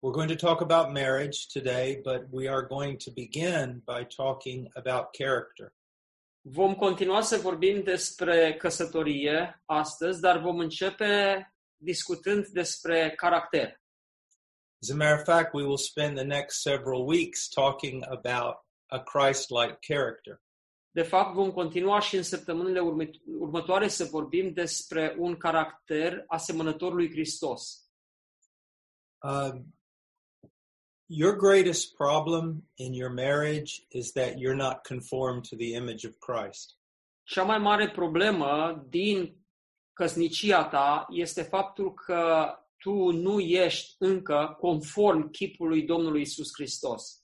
we're going to talk about marriage today, but we are going to begin by talking about character. Vom continua să vorbim despre căsătorie astăzi, dar vom începe discutând despre caracter. As a matter of fact, we will spend the next several weeks talking about a Christ like character. De fapt, vom continua și în săptămânile urme- următoare să vorbim despre un caracter asemănător lui Hristos. Um, your greatest problem in your marriage is that you're not conformed to the image of Christ. Cea mai mare problemă din căsnicia ta este faptul că tu nu ești încă conform chipului Domnului Isus Hristos.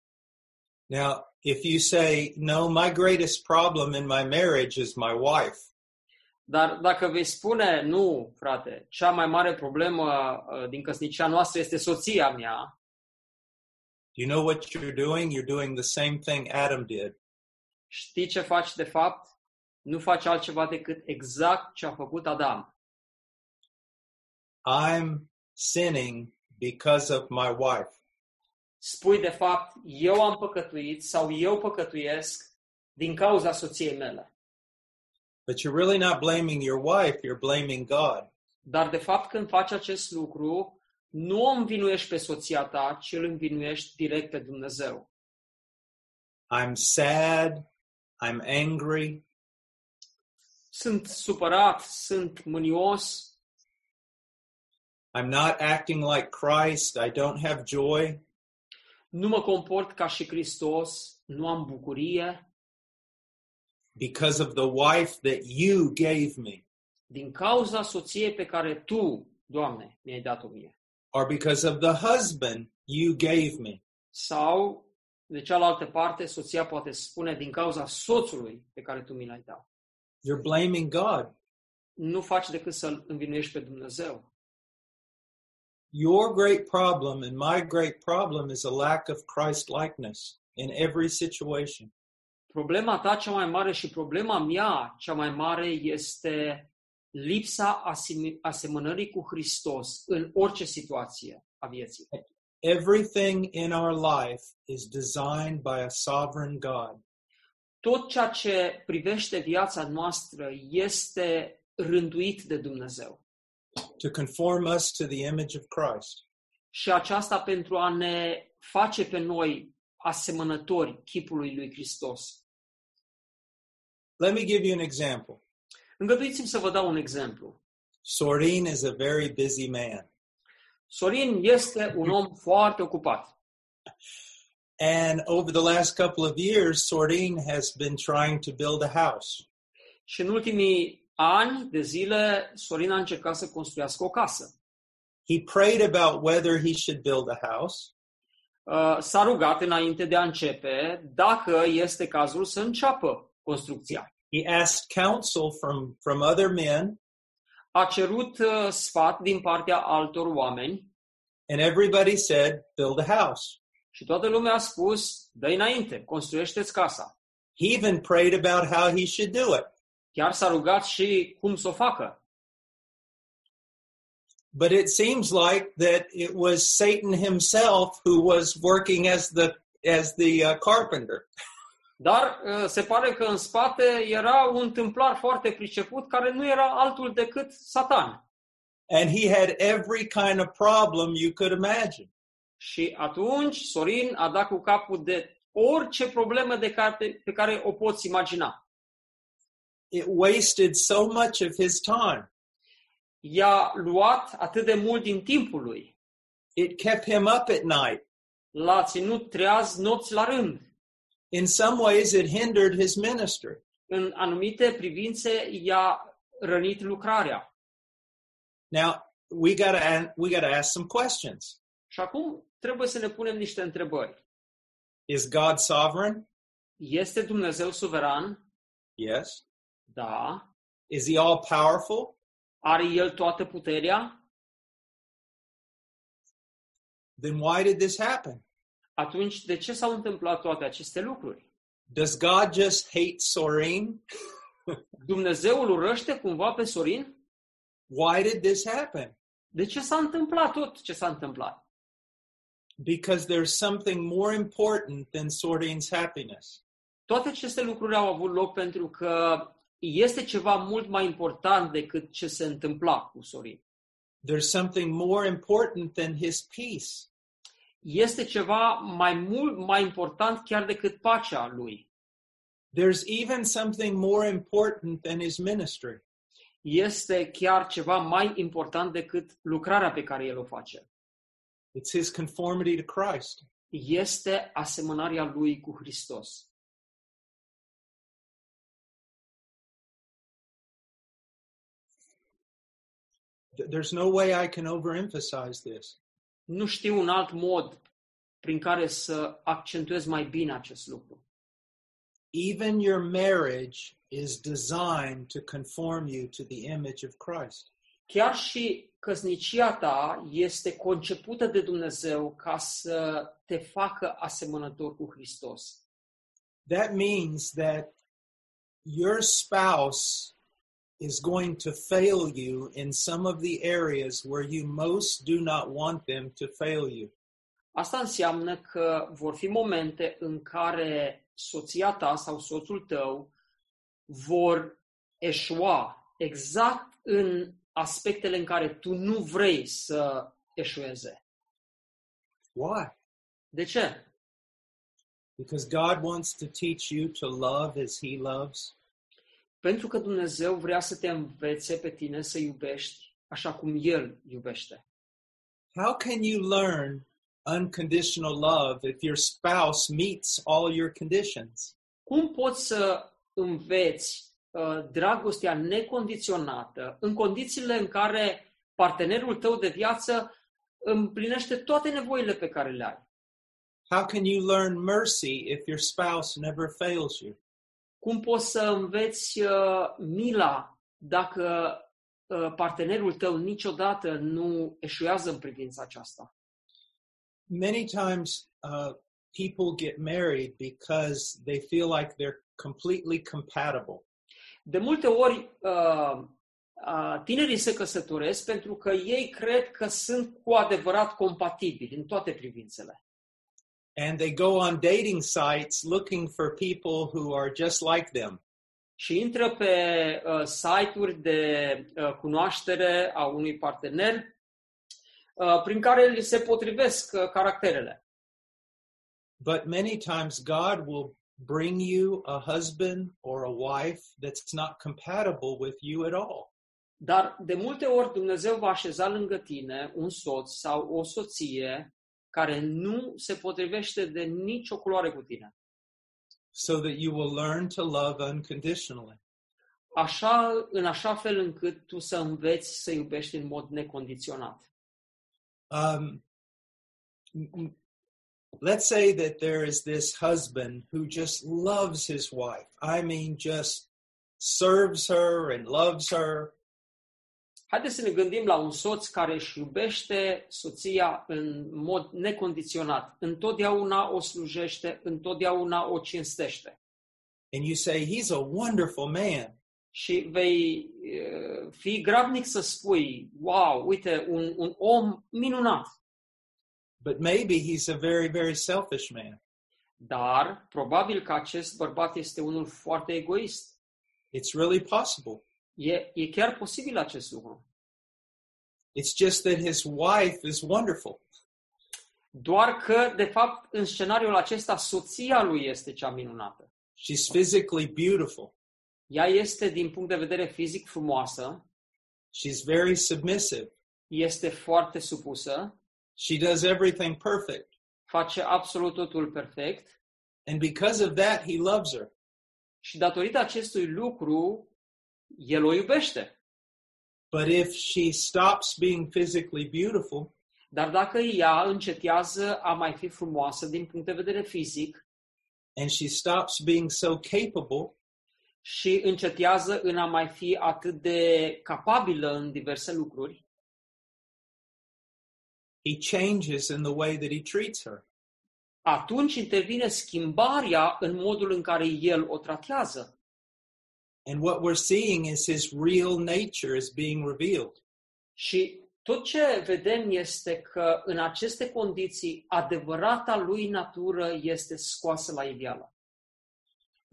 Now, if you say, No, my greatest problem in my marriage is my wife, Dar dacă vei spune, nu, frate, cea mai mare problemă uh, din căsnicia noastră este soția mea, you know what you're doing? You're doing the same thing Adam did. știi ce faci de fapt? Nu faci altceva decât exact ce a făcut Adam. I'm sinning because of my wife. Spui de fapt, eu am păcătuit sau eu păcătuiesc din cauza soției mele. But you're really not blaming your wife, you're blaming God. Dar de fapt când faci acest lucru, nu o învinuiești pe soția ta, ci îl învinuiești direct pe Dumnezeu. I'm sad, I'm angry, Sunt supărat, sunt mânios, I'm not acting like Christ, I don't have joy. nu mă comport ca și Hristos, nu am bucurie, because of the wife that you gave me, din cauza soției pe care Tu, Doamne, mi-ai dat-o mie. Or because of the husband you gave me. Sau, de cealaltă parte, soția poate spune din cauza soțului pe care Tu mi l-ai dat. You're blaming God. Nu faci decât să-L învinuiești pe Dumnezeu. Your great problem and my great problem is a lack of Christ likeness in every situation. Problema ta cea mai mare și problema mea cea mai mare este lipsa asim- asemănării cu Hristos în orice situație a vieții. Everything in our life is designed by a sovereign God. Tot ceea ce privește viața noastră este rânduit de Dumnezeu. to conform us to the image of Christ. Și aceasta pentru a ne face pe noi asemănători chipului lui Hristos. Let me give you an example. Îngăduiți-mi să vă dau un exemplu. Sorin is a very busy man. Sorin este un om foarte ocupat. And over the last couple of years, Sorin has been trying to build a house. Și în ultimii ani de zile, Sorin a încercat să construiască o casă. He prayed about whether he should build a house. Uh, S-a rugat înainte de a începe dacă este cazul să înceapă construcția. He asked counsel from, from other men, A cerut uh, sfat din partea altor oameni and everybody said, build a house. și toată lumea a spus, dă înainte, construiește-ți casa. He even prayed about how he should do it. Chiar s-a rugat și cum să o facă. But it seems like that it was Satan himself who was working as the as the uh, carpenter. Dar uh, se pare că în spate era un tâmplar foarte priceput care nu era altul decât Satan. And he had every kind of problem you could imagine. Și atunci Sorin a dat cu capul de orice problemă de care, pe care o poți imagina. It wasted so much of his time. I-a luat atât de mult din timpul lui. It kept him up at night. L-a ținut treaz nopți la rând. In some ways, it hindered his ministry. În anumite privințe i-a rănit lucrarea. Now, we got to we got to ask some questions. Și acum trebuie să ne punem niște întrebări. Is God sovereign? Este Dumnezeu suveran? Yes. Da. Is he all powerful? Are El toată puterea? Then why did this happen? Atunci, de ce s-au întâmplat toate aceste lucruri? Does God just hate Sorin? Dumnezeu îl urăște cumva pe Sorin? Why did this happen? De ce s-a întâmplat tot ce s-a întâmplat? Because there's something more important than Sorin's happiness. Toate aceste lucruri au avut loc pentru că este ceva mult mai important decât ce se întâmpla cu Sorin. There's something more important than his peace. Este ceva mai mult mai important chiar decât pacea lui. There's even something more important than his ministry. Este chiar ceva mai important decât lucrarea pe care el o face. It's his conformity to Christ. Este asemănarea lui cu Hristos. Th- There's no way I can overemphasize this. Nu știu un alt mod prin care să accentuez mai bine acest lucru. Even your marriage is designed to conform you to the image of Christ. Chiar și căsnicia ta este concepută de Dumnezeu ca să te facă asemănător cu Hristos. That means that your spouse is going to fail you in some of the areas where you most do not want them to fail you. Asta înseamnă că vor fi momente în care soția ta sau soțul tău vor eșua exact în aspectele în care tu nu vrei să eșueze. Why? De ce? Because God wants to teach you to love as He loves. Pentru că Dumnezeu vrea să te învețe pe tine să iubești așa cum El iubește. How can you learn unconditional love if your spouse meets all your conditions? Cum poți să înveți uh, dragostea necondiționată în condițiile în care partenerul tău de viață împlinește toate nevoile pe care le ai? How can you learn mercy if your spouse never fails you? Cum poți să înveți uh, mila dacă uh, partenerul tău niciodată nu eșuează în privința aceasta? Many times uh, people get married because they feel like they're completely compatible. De multe ori, uh, uh, tinerii se căsătoresc pentru că ei cred că sunt cu adevărat compatibili în toate privințele. And they go on dating sites looking for people who are just like them. Și intră pe uh, site-uri de uh, cunoaștere a unui partener uh, prin care li se potrivesc uh, caracterele. But many times God will bring you a husband or a wife that's not compatible with you at all. Dar de multe ori Dumnezeu va așeza lângă tine un soț sau o soție care nu se potrivește de nicio culoare cu tine. so that you will learn to love unconditionally. Așa, în așa fel încât tu să înveți să iubești în mod necondiționat. Um, let's say that there is this husband who just loves his wife. I mean, just serves her and loves her. Haideți să ne gândim la un soț care își iubește soția în mod necondiționat. Întotdeauna o slujește, întotdeauna o cinstește. And you say, he's a wonderful man. Și vei uh, fi grabnic să spui, wow, uite, un, un om minunat. But maybe he's a very, very selfish man. Dar probabil că acest bărbat este unul foarte egoist. It's really possible. E, e chiar posibil acest lucru. It's just that his wife is wonderful. Doar că, de fapt, în scenariul acesta, soția lui este cea minunată. She's physically beautiful. Ea este, din punct de vedere fizic, frumoasă, She's very submissive. este foarte supusă, She does everything perfect. face absolut totul perfect And because of that, he loves her. și datorită acestui lucru, el o iubește. But if she stops being physically beautiful, Dar dacă ea încetează a mai fi frumoasă din punct de vedere fizic and she stops being so capable, și încetează în a mai fi atât de capabilă în diverse lucruri, he changes in the way that he treats her. atunci intervine schimbarea în modul în care el o tratează. And what we're seeing is his real nature is being revealed. Și tot ce vedem este că în aceste condiții adevărata lui natură este scoasă la iveală.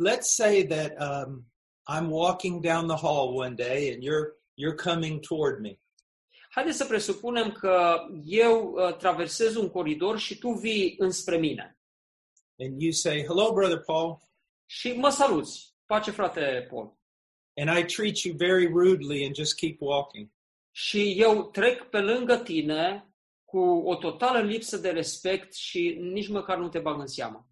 Let's say that um, I'm walking down the hall one day and you're you're coming toward me. Haideți să presupunem că eu uh, traversez un coridor și tu vii înspre mine And you say, "Hello, brother Paul," și mă saluți. Pace, frate Paul. And I treat you very rudely and just keep walking. Și eu trec pe lângă tine cu o totală lipsă de respect și nici măcar nu te bag în seamă.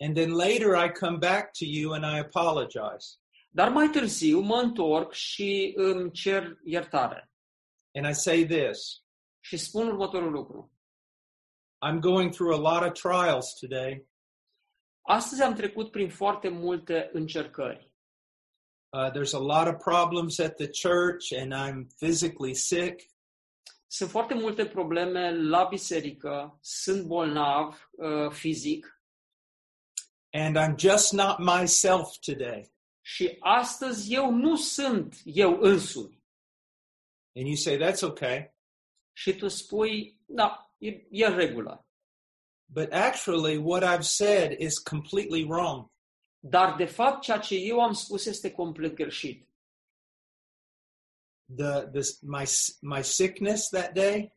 And then later I come back to you and I apologize. Dar mai târziu mă întorc și îmi cer iertare. And I say this Și spun următorul lucru. I'm going through a lot of trials today. Astăzi am trecut prin foarte multe încercări. Uh, there's a lot of problems at the church, and I'm physically sick. Sunt foarte multe probleme la biserică, sunt bolnav uh, fizic And I'm just not myself today. și astăzi eu nu sunt eu însumi. And you say, That's okay. Și tu spui, da, e, e regulă. But actually, what I've said is completely wrong. Dar, de fapt, ceea ce eu am spus este complet greșit. The, this, my, my sickness that day,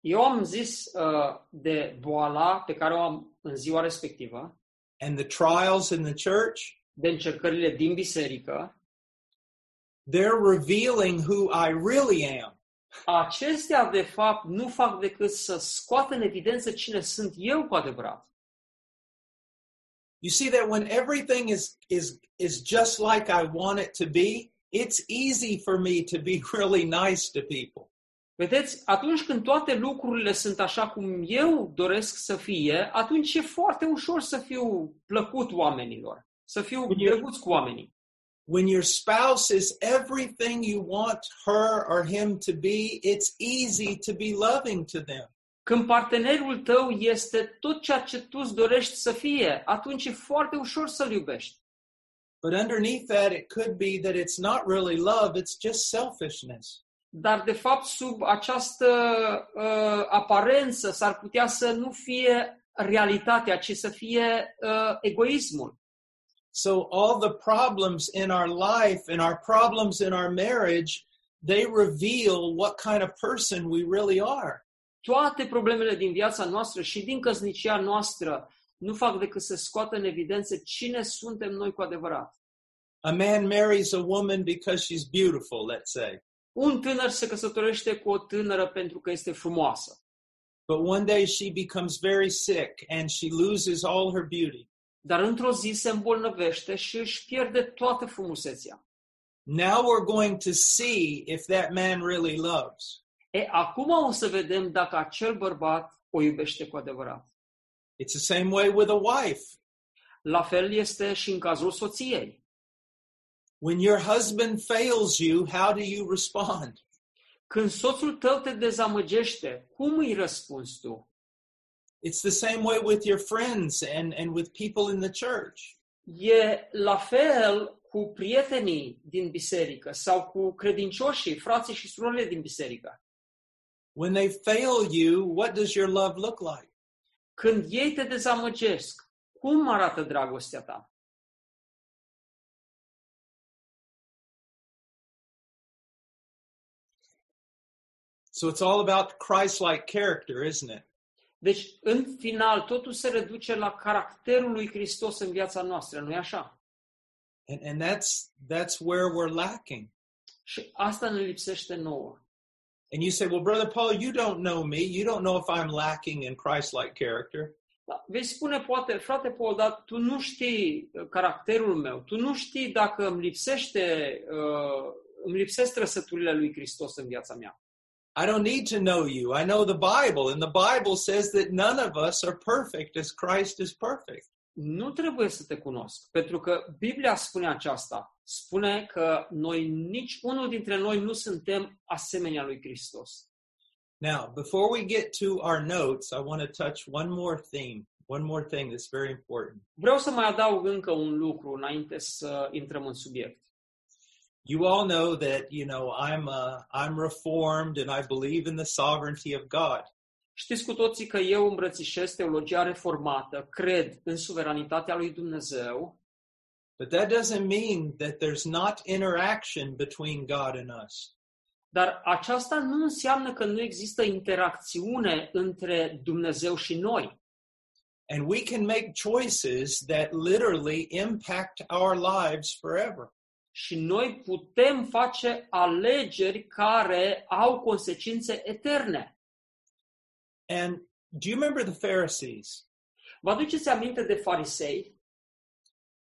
Eu am zis uh, de boala pe care o am în ziua respectivă, and the trials in the church, de încercările din biserică, they're revealing who I really am. acestea, de fapt, nu fac decât să scoată în evidență cine sunt eu cu adevărat. You see that when everything is, is, is just like I want it to be, it's easy for me to be really nice to people. Vedeți, atunci când toate lucrurile sunt așa cum eu doresc să fie, atunci e foarte ușor să fiu plăcut oamenilor, să fiu drăguț cu oamenii. When your spouse is everything you want her or him to be, it's easy to be loving to them. Când partenerul tău este tot ceea ce tu îți dorești să fie, atunci e foarte ușor să-l iubești. But underneath that, it could be that it's not really love, it's just selfishness. Dar, de fapt, sub această uh, aparență s-ar putea să nu fie realitatea, ci să fie uh, egoismul. So all the problems in our life and our problems in our marriage, they reveal what kind of person we really are. Toate problemele din viața noastră și din căsnicia noastră nu fac decât să scoată în evidență cine suntem noi cu adevărat. A man marries a woman because she's beautiful, let's say. Un tânăr se căsătorește cu o tânără pentru că este frumoasă. But one day she becomes very sick and she loses all her beauty. Dar într-o zi se îmbolnăvește și își pierde toată frumusețea. Now we're going to see if that man really loves. E, acum o să vedem dacă acel bărbat o iubește cu adevărat. It's the same way with a wife. La fel este și în cazul soției. When your husband fails you, how do you respond? Când soțul tău te dezamăgește, cum îi răspunzi tu? It's the same way with your friends and, and with people in the church. E la fel cu prietenii din biserică sau cu credincioșii, frații și surorile din biserică. When they fail you, what does your love look like? Când ei te dezamăgesc, cum arată dragostea ta? So it's all about Christ like character, isn't it? Deci, în final, totul se reduce la caracterul lui Hristos în viața noastră, nu-i așa? And, and that's, that's where we're lacking. Și asta ne lipsește nouă. And you say, well, Brother Paul, you don't know me. You don't know if I'm lacking in Christ like character. Da, vei spune, poate, frate Paul, dar tu nu știi uh, caracterul meu, tu nu știi dacă îmi lipsește, uh, îmi lipsesc trăsăturile lui Hristos în viața mea. I don't need to know you. I know the Bible, and the Bible says that none of us are perfect as Christ is perfect. Nu trebuie să te cunosc, pentru că Biblia spune aceasta. Spune că noi, nici unul dintre noi nu suntem asemenea lui Hristos. Now, before we get to our notes, I want to touch one more theme, one more thing that's very important. Vreau să mai adaug încă un lucru înainte să intrăm în subiect. You all know that, you know, I'm uh, I'm reformed and I believe in the sovereignty of God. Știți cu toții că eu îmbrățișez teologia reformată, cred în suveranitatea lui Dumnezeu, But that doesn't mean that there's not interaction between God and us. dar aceasta nu înseamnă că nu există interacțiune între Dumnezeu și noi. And we can make choices that literally impact our lives forever. Și noi putem face alegeri care au consecințe eterne. And do you remember the Pharisees? Vă aduceți aminte de farisei?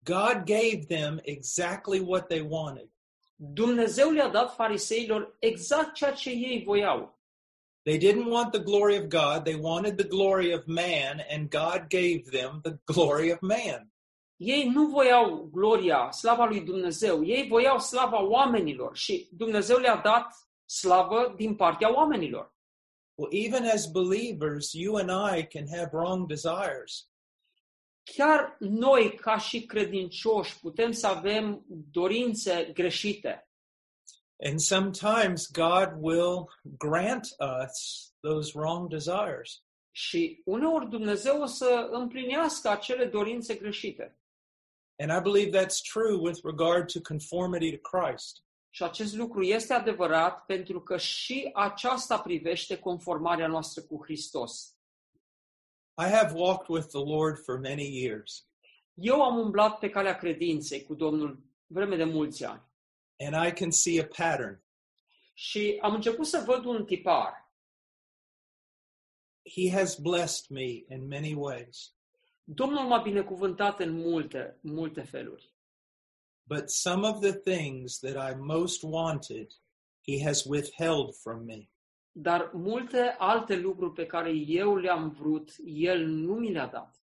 God gave them exactly what they wanted. Dumnezeu le-a dat fariseilor exact ceea ce ei voiau. They didn't want the glory of God, they wanted the glory of man, and God gave them the glory of man. Ei nu voiau gloria, slava lui Dumnezeu, ei voiau slava oamenilor și Dumnezeu le-a dat slavă din partea oamenilor. Well, even as believers, you and I can have wrong desires. Chiar noi, ca și credincioși, putem să avem dorințe greșite. And sometimes God will grant us those wrong desires. Și uneori Dumnezeu o să împlinească acele dorințe greșite. And I believe that's true with regard to conformity to Christ. Și acest lucru este adevărat pentru că și aceasta privește conformarea noastră cu Hristos. I have walked with the Lord for many years, Eu am umblat pe calea credinței cu Domnul vreme de mulți ani and I can see a pattern. și am început să văd un tipar. He has blessed me in many ways, Domnul m-a binecuvântat în multe, multe feluri. but some of the things that I most wanted, He has withheld from me. Dar multe alte lucruri pe care eu le-am vrut, El nu mi le-a dat.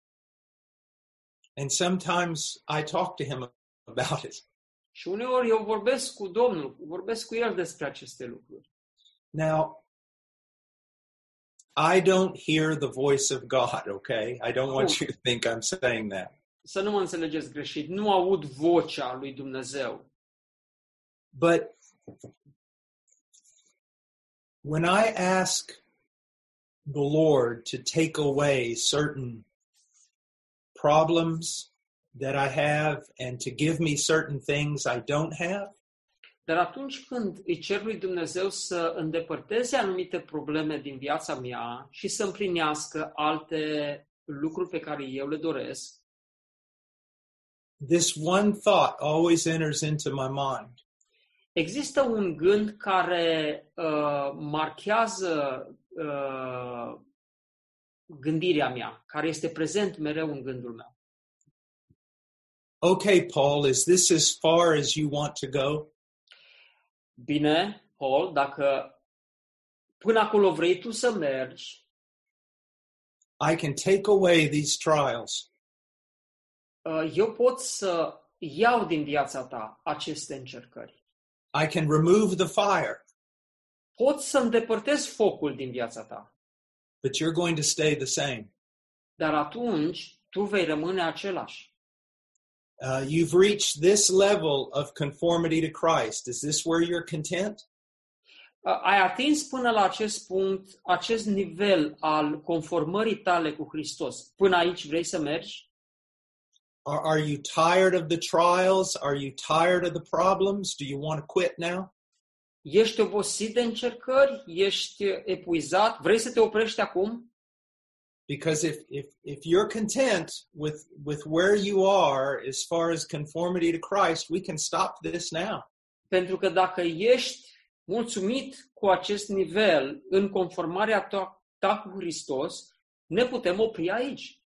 And sometimes I talk to Him about it. Și uneori eu vorbesc cu Domnul, vorbesc cu El despre aceste lucruri. Now, I don't hear the voice of God, okay? I don't want you to think I'm saying that. Să nu mă înțelegeți greșit, nu aud vocea lui Dumnezeu. But when I ask the Lord to take away certain problems that I have and to give me certain things I don't have, Dar atunci când îi cer lui Dumnezeu să îndepărteze anumite probleme din viața mea și să împlinească alte lucruri pe care eu le doresc, this one thought always enters into my mind. Există un gând care uh, marchează uh, gândirea mea, care este prezent mereu în gândul meu. Okay, Paul, is this as far as you want to go? Bine, Paul, dacă până acolo vrei tu să mergi, I can take away these trials. uh, eu pot să iau din viața ta aceste încercări. I can remove the fire, Pot să îndepărtez focul din viața ta, but you're going to stay the same. dar atunci tu vei rămâne același. Uh, you've reached this level of conformity to Christ. Is this where you're content? Uh, Ai atins până la acest punct, acest nivel al conformării tale cu Hristos. Până aici vrei să mergi? Are, are you tired of the trials? Are you tired of the problems? Do you want to quit now? Ești obosit de încercări? Ești epuizat? Vrei să te oprești acum? Because if, if, if you're content with, with where you are as far as conformity to Christ, we can stop this now. Pentru că dacă ești mulțumit cu acest nivel în conformarea ta, ta cu Hristos, ne putem opri aici.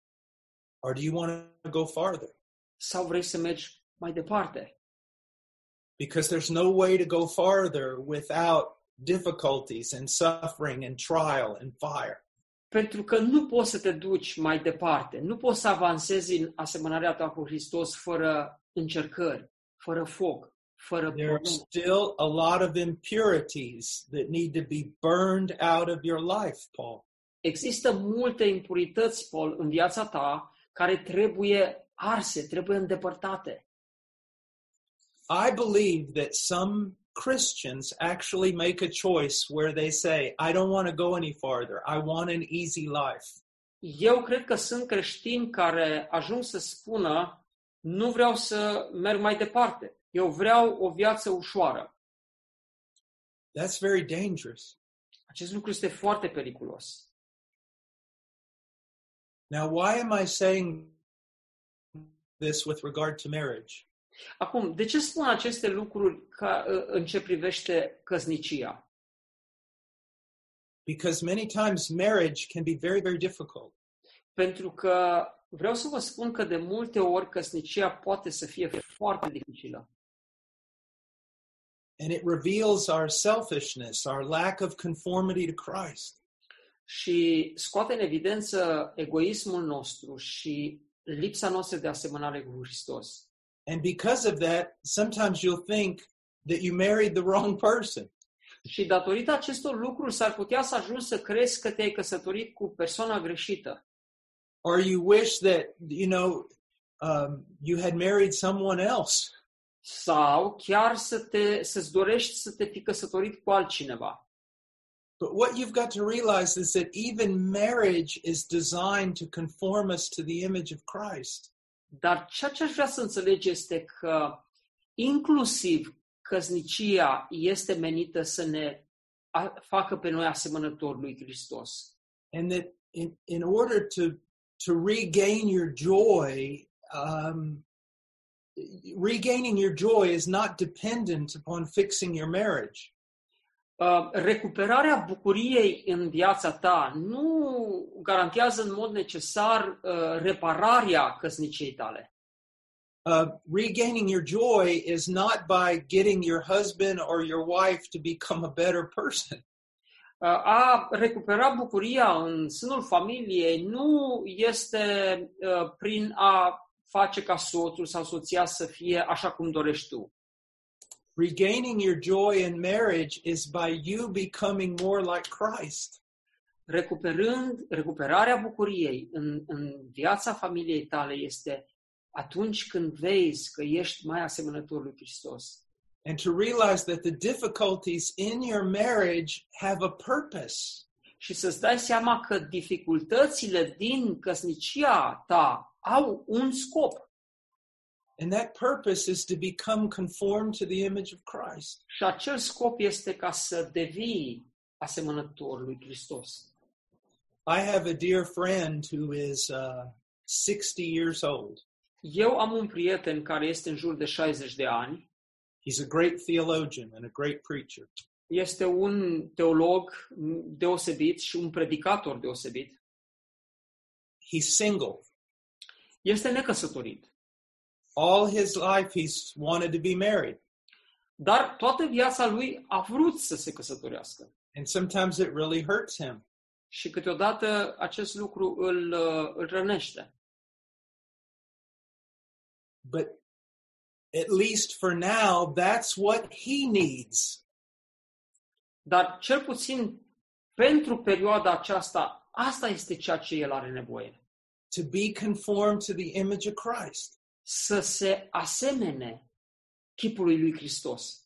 Or do you want to go farther? Sau vrei să mergi mai departe? Because there's no way to go farther without difficulties and suffering and trial and fire. Pentru că nu poți să te duci mai departe, nu poți să avansezi în asemănarea ta cu Hristos fără încercări, fără foc, fără There are probleme. still a lot of impurities that need to be burned out of your life, Paul. Există multe impurități, Paul, în viața ta care trebuie arse, trebuie îndepărtate. I believe that some Christians actually make a choice where they say, I don't want to go any farther. I want an easy life. Eu cred că sunt creștini care ajung să spună nu vreau să merg mai departe. Eu vreau o viață ușoară. That's very dangerous. Acest lucru este foarte periculos. Now, why am I saying this with regard to marriage? Acum, de ce spun aceste lucruri ca, în ce privește căsnicia? Because many times marriage can be very, very difficult. Pentru că vreau să vă spun că de multe ori căsnicia poate să fie foarte dificilă. And it reveals our selfishness, our lack of conformity to Christ. Și scoate în evidență egoismul nostru și lipsa noastră de asemănare cu Hristos. And because of that, sometimes you'll think that you married the wrong person. Și datorită acestor lucruri s-ar putea să ajungi să crezi că te-ai căsătorit cu persoana greșită. Or you wish that, you know, um, you had married someone else. Sau chiar să te, să-ți dorești să te fi căsătorit cu altcineva. But what you've got to realize is that even marriage is designed to conform us to the image of Christ. Dar ceea ce aș vrea să înțelegi este că inclusiv căsnicia este menită să ne facă pe noi asemănători lui Hristos. And that in, in order to, to regain your joy, um, regaining your joy is not dependent upon fixing your marriage. Uh, recuperarea bucuriei în viața ta nu garantează în mod necesar uh, repararea căsniciei tale. Uh, regaining your joy is not by getting your husband or your wife to become a better person. Uh, A recupera bucuria în sânul familiei nu este uh, prin a face ca soțul sau soția să fie așa cum dorești tu. Regaining your joy in marriage is by you becoming more like Christ. Recuperând, recuperarea bucuriei în, în viața familiei tale este atunci când vezi că ești mai asemănător lui Hristos. And to realize that the difficulties in your marriage have a purpose. Și să-ți dai seama că dificultățile din căsnicia ta au un scop. And that purpose is to become conformed to the image of Christ. Și acel scop este ca să devii asemănător lui Hristos. I have a dear friend who is uh, 60 years old. Eu am un prieten care este în jur de 60 de ani, He's a great theologian and a great preacher. este un teolog deosebit și un predicator deosebit. He's single. Este necăsătorit, All his life, he's wanted to be married. dar toată viața lui a vrut să se căsătorească. And sometimes it really hurts him. Și câteodată acest lucru îl, uh, îl rănește. But at least for now, that's what he needs. Dar cel puțin pentru perioada aceasta, asta este ceea ce el are nevoie. to be conformed to the image of Christ. Să se asemene chipului lui Hristos.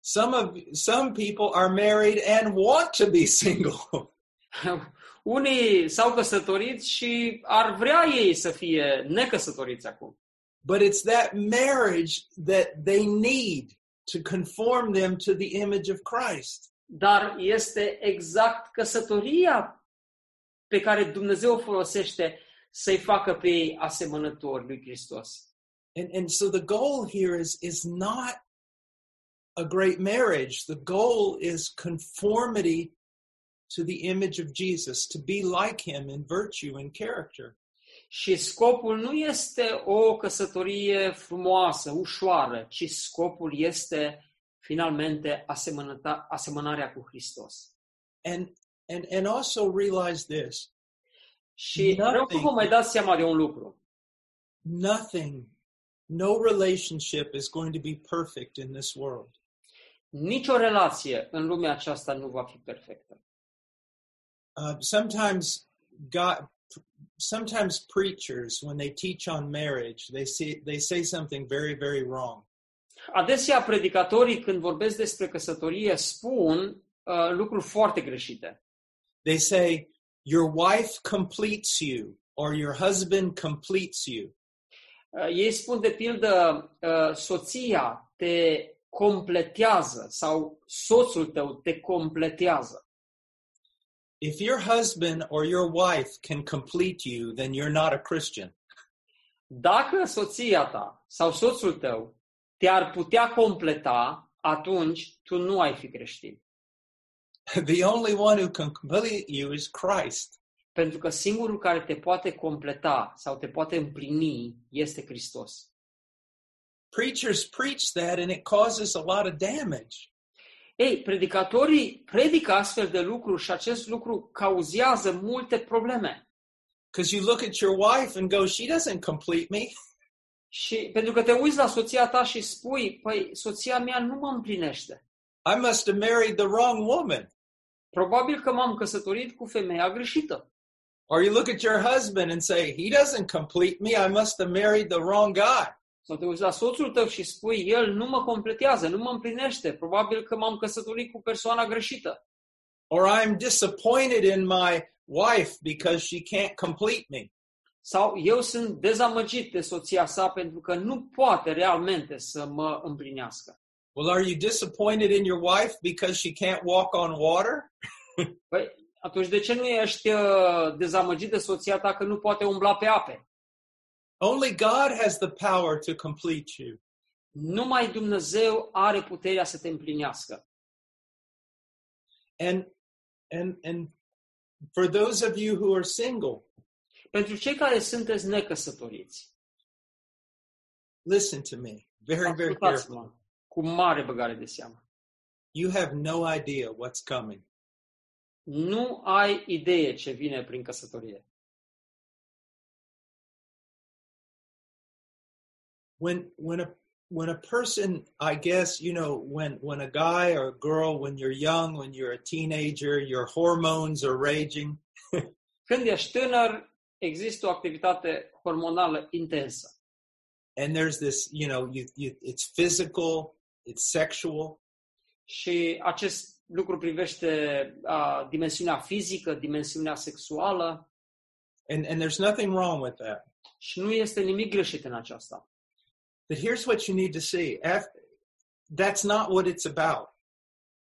Some of some people are married and want to be single. Unii s-au căsătorit și ar vrea ei să fie necăsătoriți acum. But it's that marriage that they need to conform them to the image of Christ. Dar este exact căsătoria pe care Dumnezeu o folosește să-i facă pe ei asemănători lui Hristos. And and so the goal here is is not a great marriage. The goal is conformity to the image of Jesus, to be like him in virtue and character. Și scopul nu este o căsătorie frumoasă, ușoară, ci scopul este finalmente asemănarea cu Hristos. And and and also realize this. Și vreau să vă mai dați seama de un lucru. Nothing, no relationship is going to be perfect in this world. Nicio relație în lumea aceasta nu va fi perfectă. Uh, sometimes God, sometimes preachers, when they teach on marriage, they say they say something very, very wrong. Adesea predicatorii când vorbesc despre căsătorie spun uh, lucruri foarte greșite. They say your wife completes you or your husband completes you. Uh, ei spun de pildă uh, soția te completează sau soțul tău te completează. If your husband or your wife can complete you, then you're not a Christian. Dacă soția ta sau soțul tău te-ar putea completa, atunci tu nu ai fi creștin. The only one who can complete you is Christ. Pentru că singurul care te poate completa sau te poate împlini este Hristos. Preachers preach that and it causes a lot of damage. Ei, predicatorii predică astfel de lucruri și acest lucru cauzează multe probleme. Because you look at your wife and go, she doesn't complete me. Și pentru că te uiți la soția ta și spui, păi, soția mea nu mă împlinește. I must have married the wrong woman. Probabil că m-am căsătorit cu femeia greșită. Or you look at your husband and say, he doesn't complete me. I must have married the wrong guy. Sau te uiți la soțul tău și spui, el nu mă completează, nu mă împlinește. Probabil că m-am căsătorit cu persoana greșită. Or I'm disappointed in my wife because she can't complete me. Sau eu sunt dezamăgit de soția sa pentru că nu poate realmente să mă împlinească. Well, are you disappointed in your wife because she can't walk on water? Păi, atunci de ce nu ești uh, dezamăgit de soția ta că nu poate umbla pe ape? Only God has the power to complete you. Numai Dumnezeu are puterea să te împlinească. And and and for those of you who are single, Pentru cei care sunteți necăsătoriți, listen to me very, very carefully. Cu mare băgare de seamă. You have no idea what's coming. Nu ai idee ce vine prin căsătorie. When when a when a person, I guess, you know, when when a guy or a girl, when you're young, when you're a teenager, your hormones are raging. Când ești tânăr, există o activitate hormonală intensă. and there's this you know you, you it's physical it's sexual Și acest lucru privește uh, dimensiunea fizică, dimensiunea sexuală and and there's nothing wrong with that și nu este nimic greșit în aceasta. but here's what you need to see Af- that's not what it's about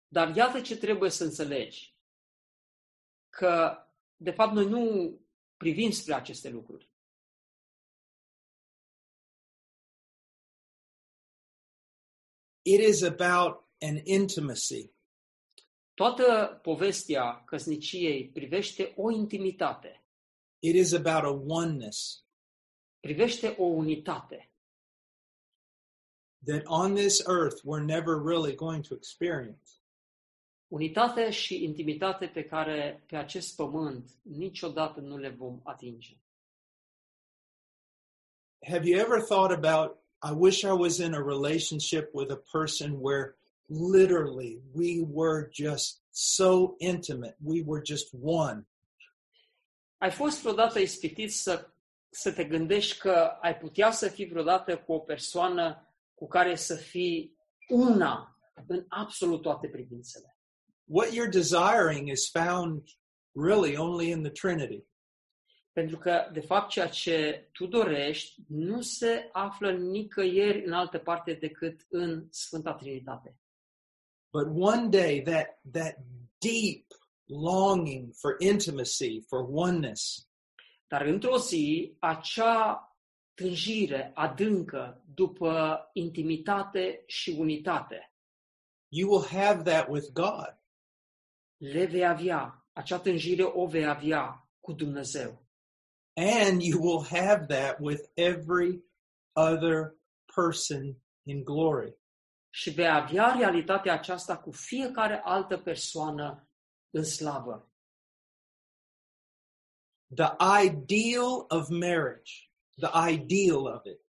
Dar iată ce trebuie să înțelegi. Că, de fapt, noi nu privim spre aceste lucruri. It is about an intimacy Toată povestea căsniciei privește o intimitate, it is about a oneness privește o unitate. that on this earth we're never really going to experience Unitate și intimitate pe care pe acest pământ niciodată nu le vom atinge. have you ever thought about i wish i was in a relationship with a person where literally we were just so intimate we were just one Ai fost vreodată ispitit să, să te gândești că ai putea să fii vreodată cu o persoană cu care să fii una în absolut toate privințele? what you're desiring is found really only in the Trinity. Pentru că, de fapt, ceea ce tu dorești nu se află nicăieri în altă parte decât în Sfânta Trinitate. But one day, that, that deep longing for intimacy, for oneness, Dar într-o zi, acea tânjire adâncă după intimitate și unitate you will have that with God. le vei avea, acea tânjire o vei avea cu Dumnezeu. And you will have that with every other person in glory. și vei avea realitatea aceasta cu fiecare altă persoană în slavă. The ideal of marriage, the ideal of it.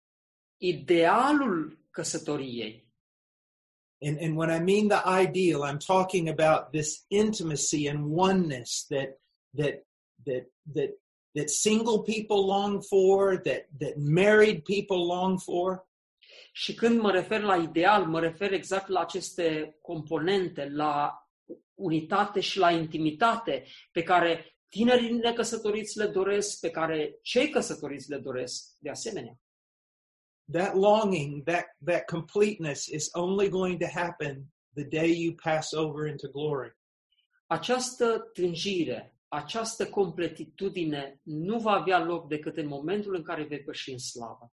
Idealul căsătoriei And, and when I mean the ideal, I'm talking about this intimacy and oneness that that that that that single people long for, that that married people long for. Și când mă refer la ideal, mă refer exact la aceste componente, la unitate și la intimitate pe care tinerii necăsătoriți le doresc, pe care cei căsătoriți le doresc de asemenea. That longing, that that completeness is only going to happen the day you pass over into glory. Această tânjire, această completitudine nu va avea loc decât în momentul în care vei păși în slavă.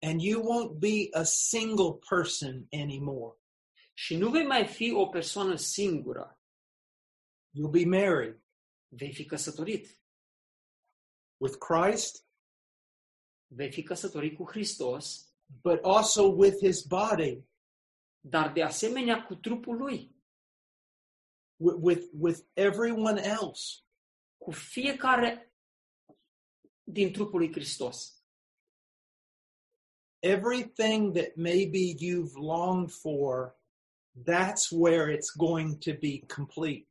And you won't be a single person anymore. Și nu vei mai fi o persoană singură, You'll be married vei fi căsătorit. with Christ, Vei fi căsătorit cu Hristos, but also with his body, dar de asemenea cu trupul lui, with with, with everyone else. Cu fiecare din trupul lui Hristos. Everything that maybe you've longed for, that's where it's going to be complete.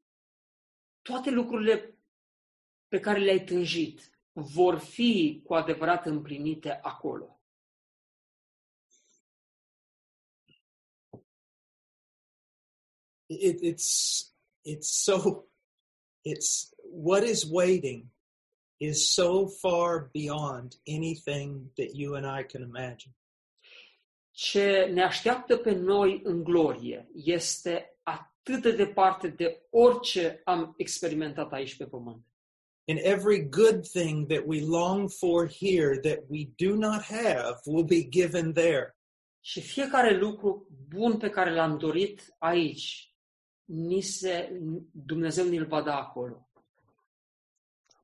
Toate lucrurile pe care le-ai tânjit vor fi cu adevărat împlinite acolo. It, it's it's so it's what is waiting is so far beyond anything that you and I can imagine. Ce ne așteaptă pe noi în glorie este atât de departe de orice am experimentat aici pe pământ. And every good thing that we long for here that we do not have will be given there. Și fiecare lucru bun pe care l-am dorit aici, ni se, Dumnezeu ni-l va da acolo.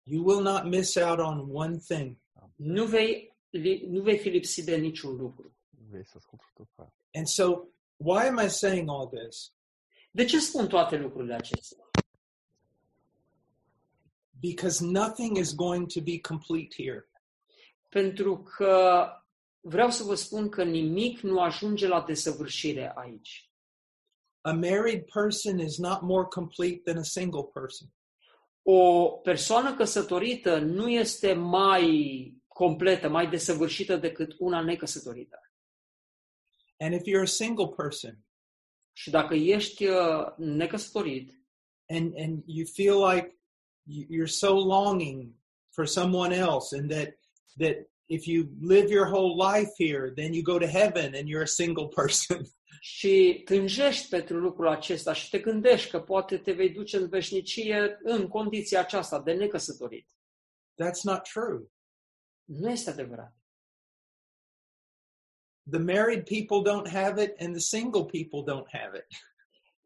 You will not miss out on one thing. Nu vei, nu vei fi lipsit de niciun lucru. Vei să asculti tot. And so, why am I saying all this? De ce spun toate lucrurile acestea? Because nothing is going to be complete here. Pentru că vreau să vă spun că nimic nu ajunge la desăvârșire aici. A married person is not more complete than a single person. O persoană căsătorită nu este mai completă, mai desăvârșită decât una necăsătorită. And if you're a single person Și dacă ești uh, necăsătorit and, and you feel like you- you're so longing for someone else and that, that if you live your whole life here, then you go to heaven and you're a single person. și tânjești pentru lucrul acesta și te gândești că poate te vei duce în veșnicie în condiția aceasta de necăsătorit. That's not true. Nu este adevărat. The married people don't have it and the single people don't have it.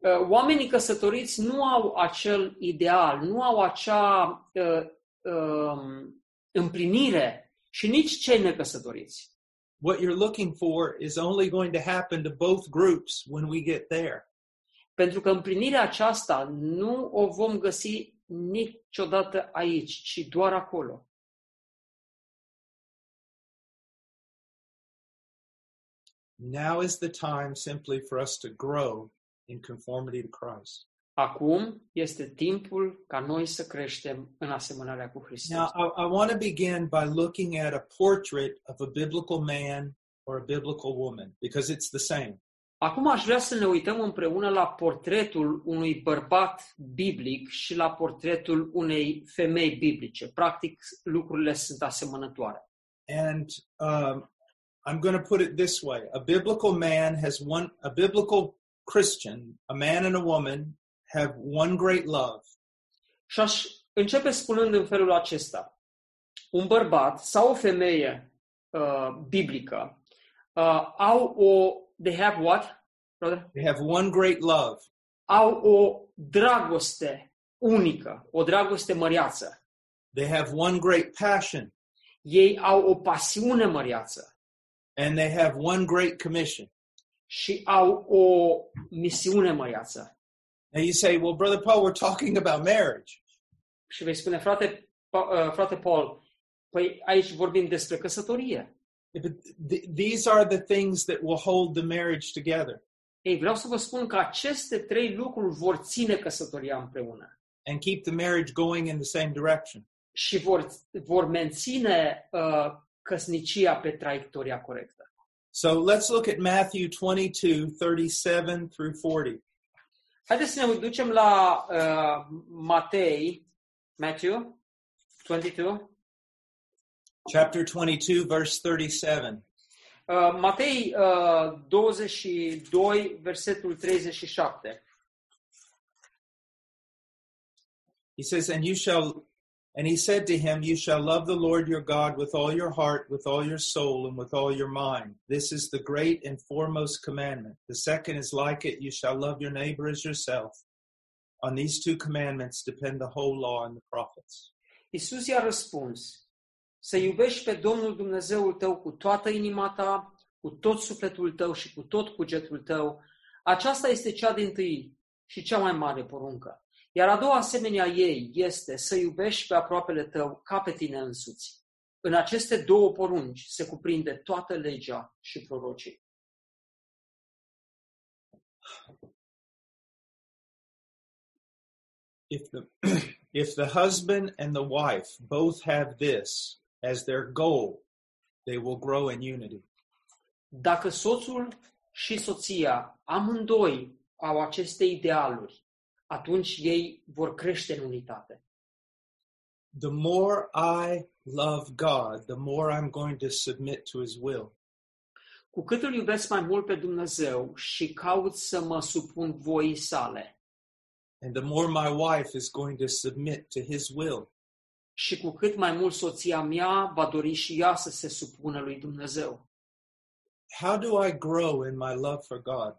Uh, Oamenii căsătoriți nu au acel ideal, nu au acea uh, um, împlinire și nici cei necăsătoriți. What you're looking for is only going to happen to both groups when we get there. Pentru că împlinirea aceasta nu o vom găsi niciodată aici, ci doar acolo. Now is the time simply for us to grow in conformity to Christ. Acum este timpul ca noi să creștem în asemănarea cu Hristos. Now, I, I want to begin by looking at a portrait of a biblical man or a biblical woman because it's the same. Acum aș vrea să ne uităm împreună la portretul unui bărbat biblic și la portretul unei femei biblice. Practic, lucrurile sunt asemănătoare. And um, I'm going to put it this way a biblical man has one, a biblical Christian, a man and a woman, have one great love. Și aș începe spunând în felul acesta. Un bărbat sau o femeie uh, biblică uh, au o... They have what? Brother? They have one great love. Au o dragoste unică, o dragoste măreață. They have one great passion. Ei au o pasiune măreață And they have one great commission. și au o misiune măiață. Now you say, well, Brother Paul, we're talking about marriage. Și vei spune, frate, uh, frate Paul, păi aici vorbim despre căsătorie. But th- these are the things that will hold the marriage together Ei, vreau să vă spun că aceste trei lucruri vor ține căsătoria împreună and keep the marriage going in the same direction. și vor, vor menține uh, căsnicia pe traiectoria corectă. So let's look at Matthew 22, 37 through 40. Haideți să ne ducem la uh, Matei, Matthew 22, Chapter 22, verse 37. uh, Matei uh, 22, versetul 37. He says, And you shall, and he said to him, You shall love the Lord your God with all your heart, with all your soul, and with all your mind. This is the great and foremost commandment. The second is like it, you shall love your neighbor as yourself. On these two commandments depend the whole law and the prophets. Isus i-a răspuns, să iubești pe Domnul Dumnezeul tău cu toată inima ta, cu tot sufletul tău și cu tot cugetul tău. Aceasta este cea din tâi și cea mai mare poruncă. Iar a doua asemenea ei este să iubești pe aproapele tău ca pe tine însuți. În aceste două porunci se cuprinde toată legea și prorocii. If the, if the husband and the wife both have this as their goal, they will grow in unity. Dacă soțul și soția, amândoi, au aceste idealuri, atunci ei vor crește în unitate. The more I love God, the more I'm going to submit to his will. Cu cât îl iubesc mai mult pe Dumnezeu și caut să mă supun voii sale, And the more my wife is going to submit to his will. și cu cât mai mult soția mea va dori și ea să se supună lui Dumnezeu. How do I grow in my love for God?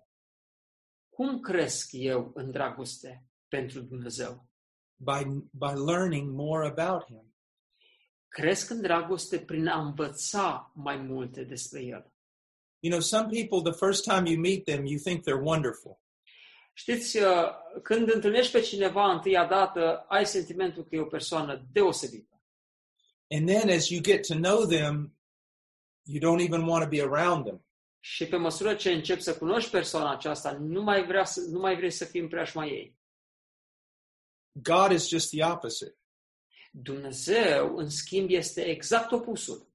Cum cresc eu în dragoste pentru Dumnezeu? By, by learning more about him. Cresc în dragoste prin a învăța mai multe despre El. You know, some people, the first time you meet them, you think they're wonderful. Știți, uh, când întâlnești pe cineva întâia dată, ai sentimentul că e o persoană deosebită. And then as you get to know them, you don't even want to be around them. Și pe măsură ce începi să cunoști persoana aceasta, nu mai, vrea să, nu mai vrei să fii în preajma ei. God is just the opposite. Dumnezeu, în schimb, este exact opusul.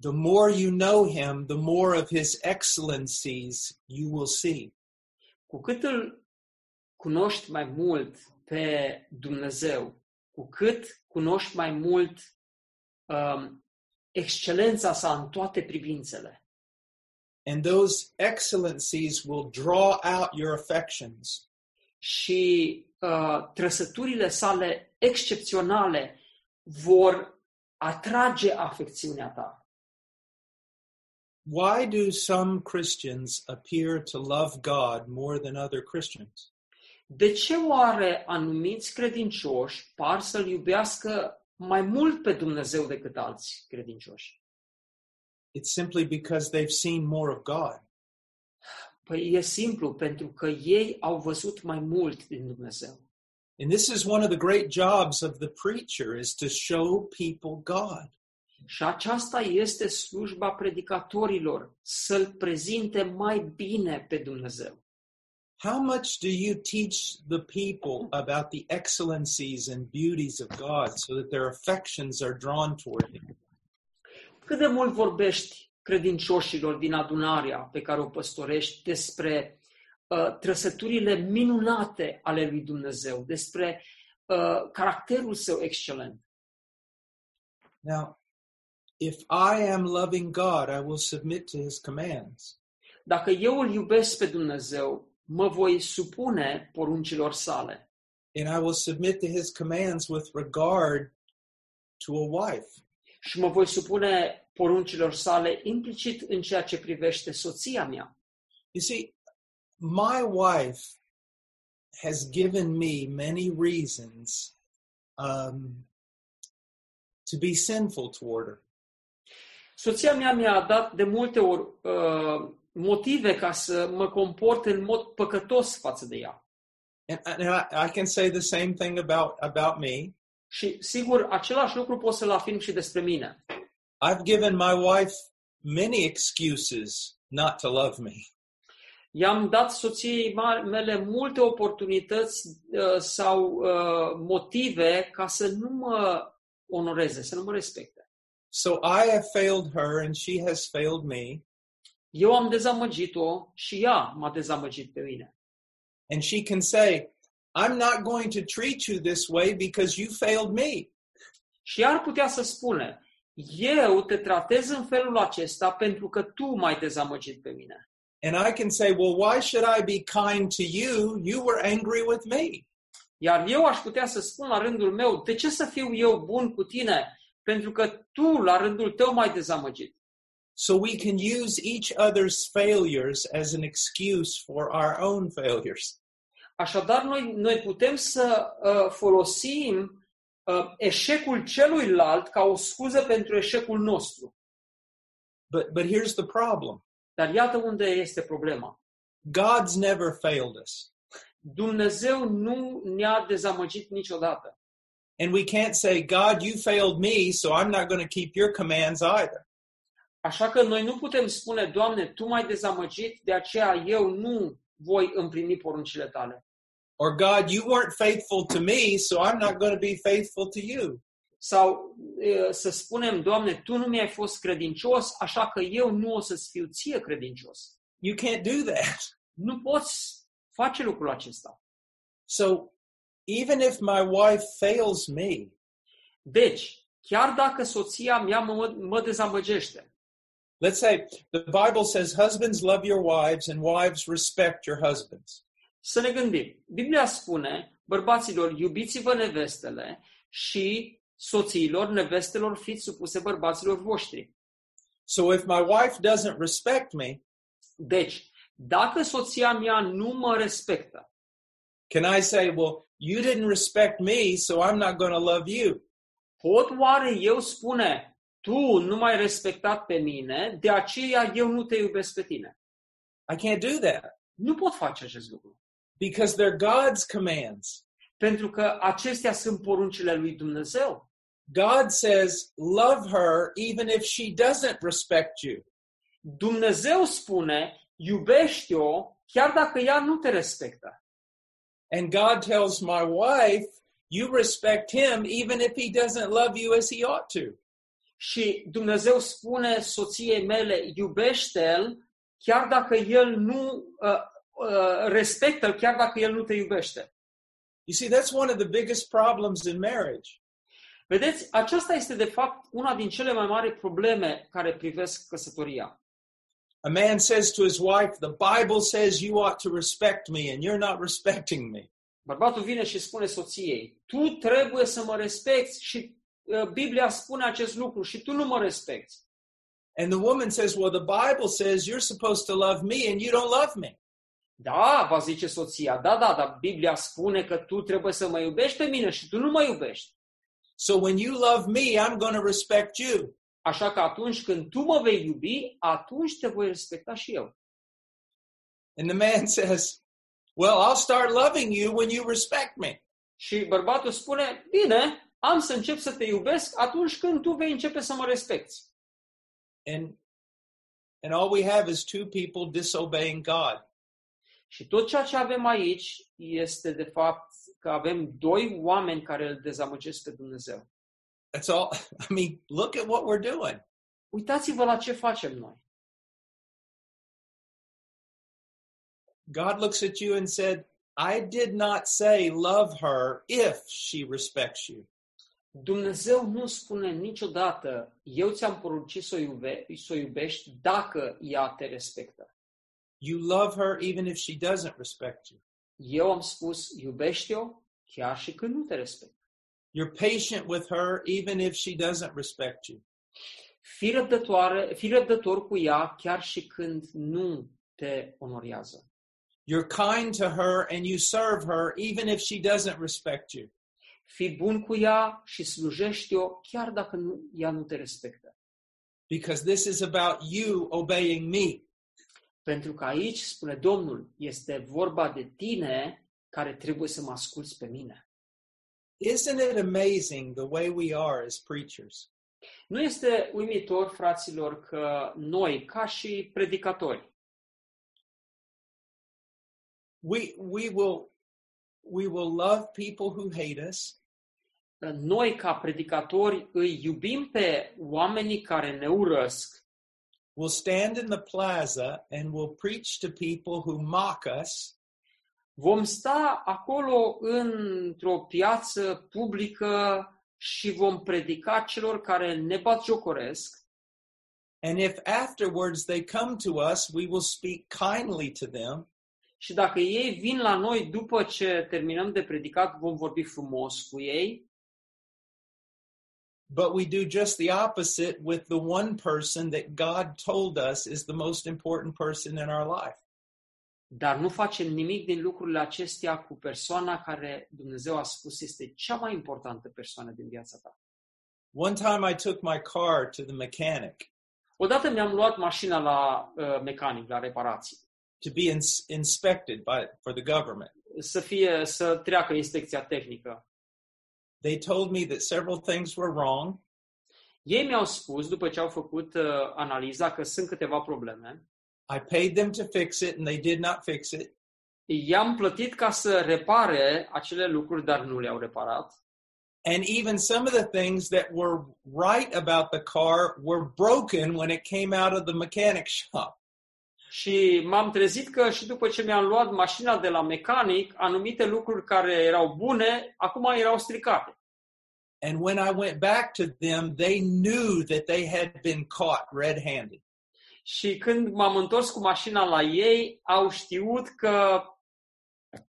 The more you know him, the more of his excellencies you will see. Cu cât îl cunoști mai mult pe Dumnezeu, cu cât cunoști mai mult um, excelența sa în toate privințele, And those excellencies will draw out your affections. și uh, trăsăturile sale excepționale vor atrage afecțiunea ta. Why do some Christians appear to love God more than other Christians? De ce oare anumiți credincioși par să-L iubească mai mult pe Dumnezeu decât alți credincioși? It's simply because they've seen more of God. Păi e simplu, pentru că ei au văzut mai mult din Dumnezeu. And this is one of the great jobs of the preacher is to show people God. Și aceasta este slujba predicatorilor, să-L prezinte mai bine pe Dumnezeu. How much do you teach the people about the excellencies and beauties of God so that their affections are drawn toward Him? Cât de mult vorbești credincioșilor din adunarea pe care o păstorești despre uh, trăsăturile minunate ale lui Dumnezeu, despre uh, caracterul său excelent. Now, if I am loving God, I will submit to His commands. Dacă eu îl iubesc pe Dumnezeu, mă voi supune poruncilor sale And I will submit to His commands with regard to a wife. Și mă voi supune poruncilor sale implicit în ceea ce privește soția mea. You see, my wife has given me many reasons um, to be sinful toward her. Soția mea mi-a dat de multe ori uh, motive ca să mă comport în mod păcătos față de ea. And, and I, I can say the same thing about, about me. Și sigur, același lucru pot să-l afirm și despre mine. I've given my wife many excuses not to love me. I-am dat soției ma- mele multe oportunități uh, sau uh, motive ca să nu mă onoreze, să nu mă respecte. So I have failed her and she has failed me. Eu am dezamăgit-o și ea m-a dezamăgit pe mine. And she can say, I'm not going to treat you this way because you failed me. Și ea ar putea să spune, eu te tratez în felul acesta pentru că tu m-ai dezamăgit pe mine. And I can say, well, why should I be kind to you? You were angry with me. Iar eu aș putea să spun la rândul meu, de ce să fiu eu bun cu tine? Pentru că tu, la rândul tău, m-ai dezamăgit. So we can use each other's failures as an excuse for our own failures. Așadar, noi, noi putem să uh, folosim uh, eșecul celuilalt ca o scuză pentru eșecul nostru. But but here's the problem. Dar iată unde este problema. God's never failed us. Dumnezeu nu ne-a dezamăgit niciodată. And we can't say, God, you failed me, so I'm not going to keep your commands either. Așa că noi nu putem spune, Doamne, Tu m-ai dezamăgit, de aceea eu nu voi împlini poruncile Tale. Or God, you weren't faithful to me, so I'm not going to be faithful to you. Sau să spunem, Doamne, Tu nu mi-ai fost credincios, așa că eu nu o să-ți fiu ție credincios. You can't do that. Nu poți face lucrul acesta. So even if my wife fails me, Deci, chiar dacă soția mea mă, mă dezamăgește, let's say the Bible says, Husbands, love your wives, and wives, respect your husbands. Să ne gândim. Biblia spune, bărbaților, iubiți-vă nevestele și soțiilor, nevestelor, fiți supuse bărbaților voștri. So if my wife doesn't respect me, Deci, dacă soția mea nu mă respectă, can I say, Well, you didn't respect me, so I'm not going to love you? pot oare eu spune, tu nu m-ai respectat pe mine, de aceea eu nu te iubesc pe tine? I can't do that Nu pot face acest lucru. Because they're God's commands. Pentru că acestea sunt poruncile lui Dumnezeu. God says, Love her even if she doesn't respect you. Dumnezeu spune, iubește-o chiar dacă ea nu te respectă. And God tells my wife, You respect him even if he doesn't love you as he ought to. Și Dumnezeu spune soției mele, iubește-l, chiar dacă el nu uh, uh, respectă chiar dacă el nu te iubește. You see, that's one of the biggest problems in marriage. Vedeți, aceasta este de fapt una din cele mai mari probleme care privesc căsătoria. A man says to his wife, The Bible says you ought to respect me, and you're not respecting me. Bărbatul vine și spune soției, tu trebuie să mă respecti și uh, Biblia spune acest lucru și tu nu mă respecti. And the woman says, Well, the Bible says you're supposed to love me, and you don't love me. Da, va zice soția, da, da, dar Biblia spune că tu trebuie să mă iubești pe mine și tu nu mă iubești. So when you love me, I'm going to respect you. Așa că atunci când tu mă vei iubi, atunci te voi respecta și eu. And the man says, Well, I'll start loving you when you respect me. Și bărbatul spune, bine, am să încep să te iubesc atunci când tu vei începe să mă respecti. And and all we have is two people disobeying God. Și tot ceea ce avem aici este de fapt că avem doi oameni care îl dezamăgesc pe Dumnezeu. That's all. I mean, look at what we're doing. Uitați-vă la ce facem noi. God looks at you and said, I did not say love her if she respects you. Dumnezeu nu spune niciodată, eu ți-am poruncit să o, iube, să o iubești dacă ea te respectă. You love her even if she doesn't respect you. Eu am spus, iubește-o chiar și când nu te respectă. You're patient with her even if she doesn't respect you. Fii, răbdătoare, fii răbdător cu ea chiar și când nu te onorează. You're kind to her and you serve her even if she doesn't respect you. Fii bun cu ea și slujește-o chiar dacă nu, ea nu te respectă. Because this is about you obeying me. Pentru că aici, spune Domnul, este vorba de tine care trebuie să mă asculți pe mine. Isn't it amazing the way we are as preachers? Nu este uimitor, fraților, că noi, ca și predicatori, We we will we will love people who hate us. noi, ca predicatori, îi iubim pe oamenii care ne urăsc, We'll stand in the plaza and we'll preach to people who mock us. Vom sta acolo într-o piață publică și vom predica celor care ne batjocoresc And if afterwards they come to us, we will speak kindly to them. Și dacă ei vin la noi după ce terminăm de predicat, vom vorbi frumos cu ei, But we do just the opposite with the one person that God told us is the most important person in our life. dar nu facem nimic din lucrurile acestea cu persoana care Dumnezeu a spus este cea mai importantă persoană din viața ta. One time I took my car to the mechanic Odată mi-am luat mașina la uh, mecanic, la reparații, to be ins- inspected by for the government. să fie, să treacă inspecția tehnică. They told me that several things were wrong, Ei mi-au spus, după ce au făcut uh, analiza, că sunt câteva probleme. I paid them to fix it and they did not fix it. I-am plătit ca să repare acele lucruri, dar nu le-au reparat. And even some of the things that were right about the car were broken when it came out of the mechanic shop. Și m-am trezit că și după ce mi-am luat mașina de la mecanic, anumite lucruri care erau bune, acum erau stricate. And when I went back to them, they knew that they had been caught red handed. Și când m-am întors cu mașina la ei, au știut că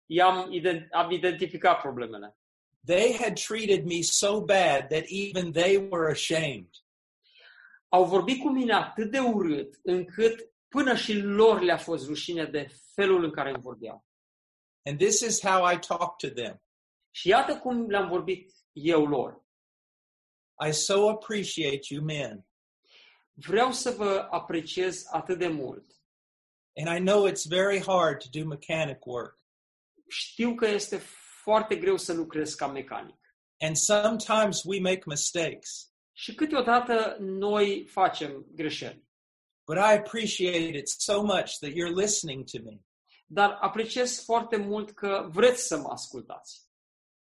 i-am ident- am identificat problemele. They had treated me so bad that even they were ashamed. Au vorbit cu mine atât de urât, încât până și lor le-a fost rușine de felul în care îmi vorbeau. And this is how I talk to them. Și iată cum le-am vorbit eu lor. I so appreciate you men. Vreau să vă apreciez atât de mult. And I know it's very hard to do mechanic work. Știu că este foarte greu să lucrez ca mecanic. And sometimes we make mistakes. Și câteodată noi facem greșeli. But I appreciate it so much that you're listening to me Dar apreciez foarte mult că vreți să mă ascultați.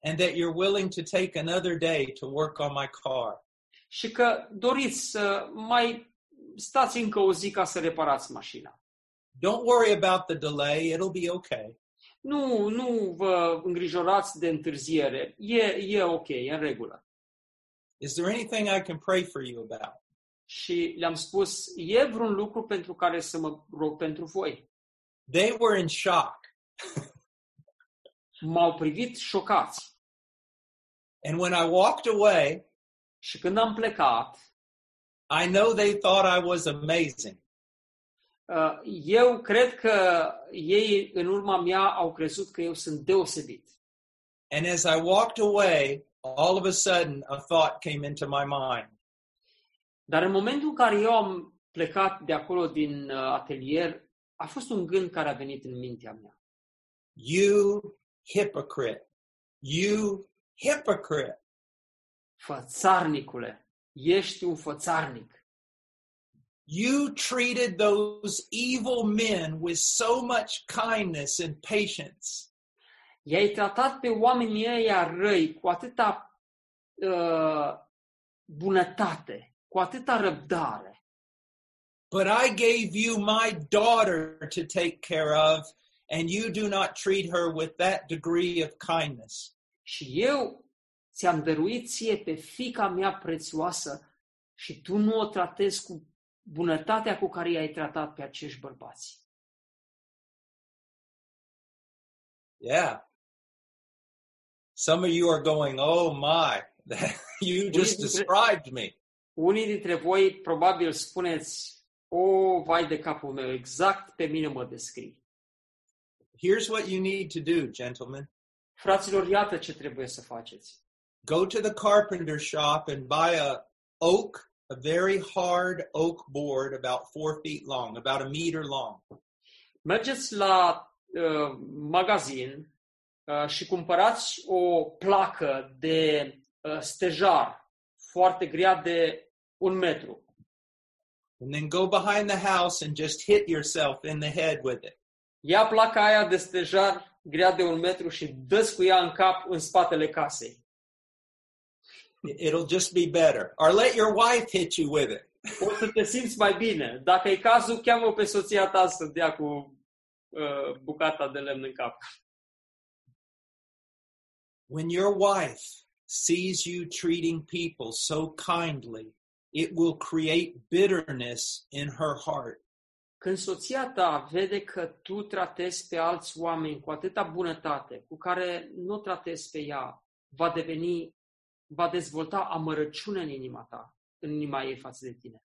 and that you're willing to take another day to work on my car. Și că doriți să mai stați încă o zi ca să reparați mașina. Don't worry about the delay, it'll be okay. Nu, nu vă îngrijorați de întârziere. E, e ok, e în regulă. Is there anything I can pray for you about? Și le-am spus, e vreun lucru pentru care să mă rog pentru voi. They were in shock. M-au privit șocați. And when I walked away, Și când am plecat, I know they thought I was amazing. uh, eu cred că ei în urma mea au crezut că eu sunt deosebit. And as I walked away, all of a sudden a thought came into my mind. Dar în momentul în care eu am plecat de acolo din uh, atelier, a fost un gând care a venit în mintea mea. You hypocrite. You hypocrite. Fățarnicule, ești un fățarnic. You treated those evil men with so much kindness and patience. I-ai tratat pe oamenii ăia răi cu atâta uh, bunătate, cu atâta răbdare. But I gave you my daughter to take care of, and you do not treat her with that degree of kindness. Și eu ți-am dăruit ție pe fica mea prețioasă și tu nu o tratezi cu bunătatea cu care i-ai tratat pe acești bărbați. Yeah. Some of you are going, oh my, you just described me. Unii dintre voi probabil spuneți, o, vai de capul meu, exact pe mine mă descrii. Here's what you need to do, gentlemen. Fraților, iată ce trebuie să faceți. Go to the carpenter shop and buy a oak, a very hard oak board about four feet long, about a meter long. Mergeți la uh, magazin uh, și cumpărați o placă de uh, stejar foarte grea de un metru. And then go behind the house and just hit yourself in the head with it. Ia placa aia de stejar grea de un metru și dă cu ea în cap în spatele casei. It'll just be better. Or let your wife hit you with it. O să te simți mai bine. Dacă e cazul, cheamă pe soția ta să dea cu uh, bucata de lemn în cap. When your wife sees you treating people so kindly, it will create bitterness in her heart. Când soția ta vede că tu tratezi pe alți oameni cu atâta bunătate, cu care nu tratezi pe ea, va deveni, va dezvolta amărăciune în inima ta, în inima ei față de tine.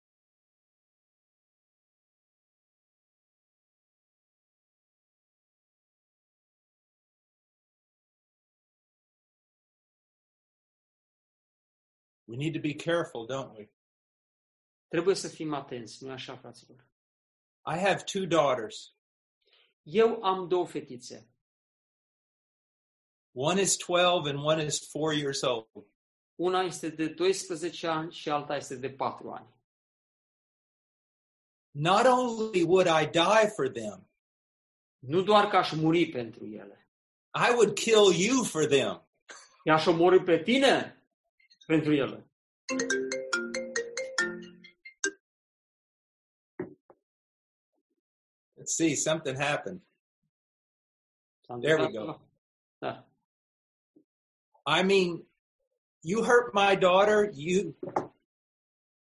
We need to be careful, don't we? Trebuie să fim atenți, nu așa, fraților? I have two daughters. Eu am două fetițe. One is 12 and one is 4 years old. Una este de 12 ani și alta este de 4 ani. Not only would I die for them, Nu doar că aș muri pentru ele. I would kill you for them. I-aș omorâ pe tine Let's see, something happened. S-a There we go. Da. I mean, you hurt my daughter, you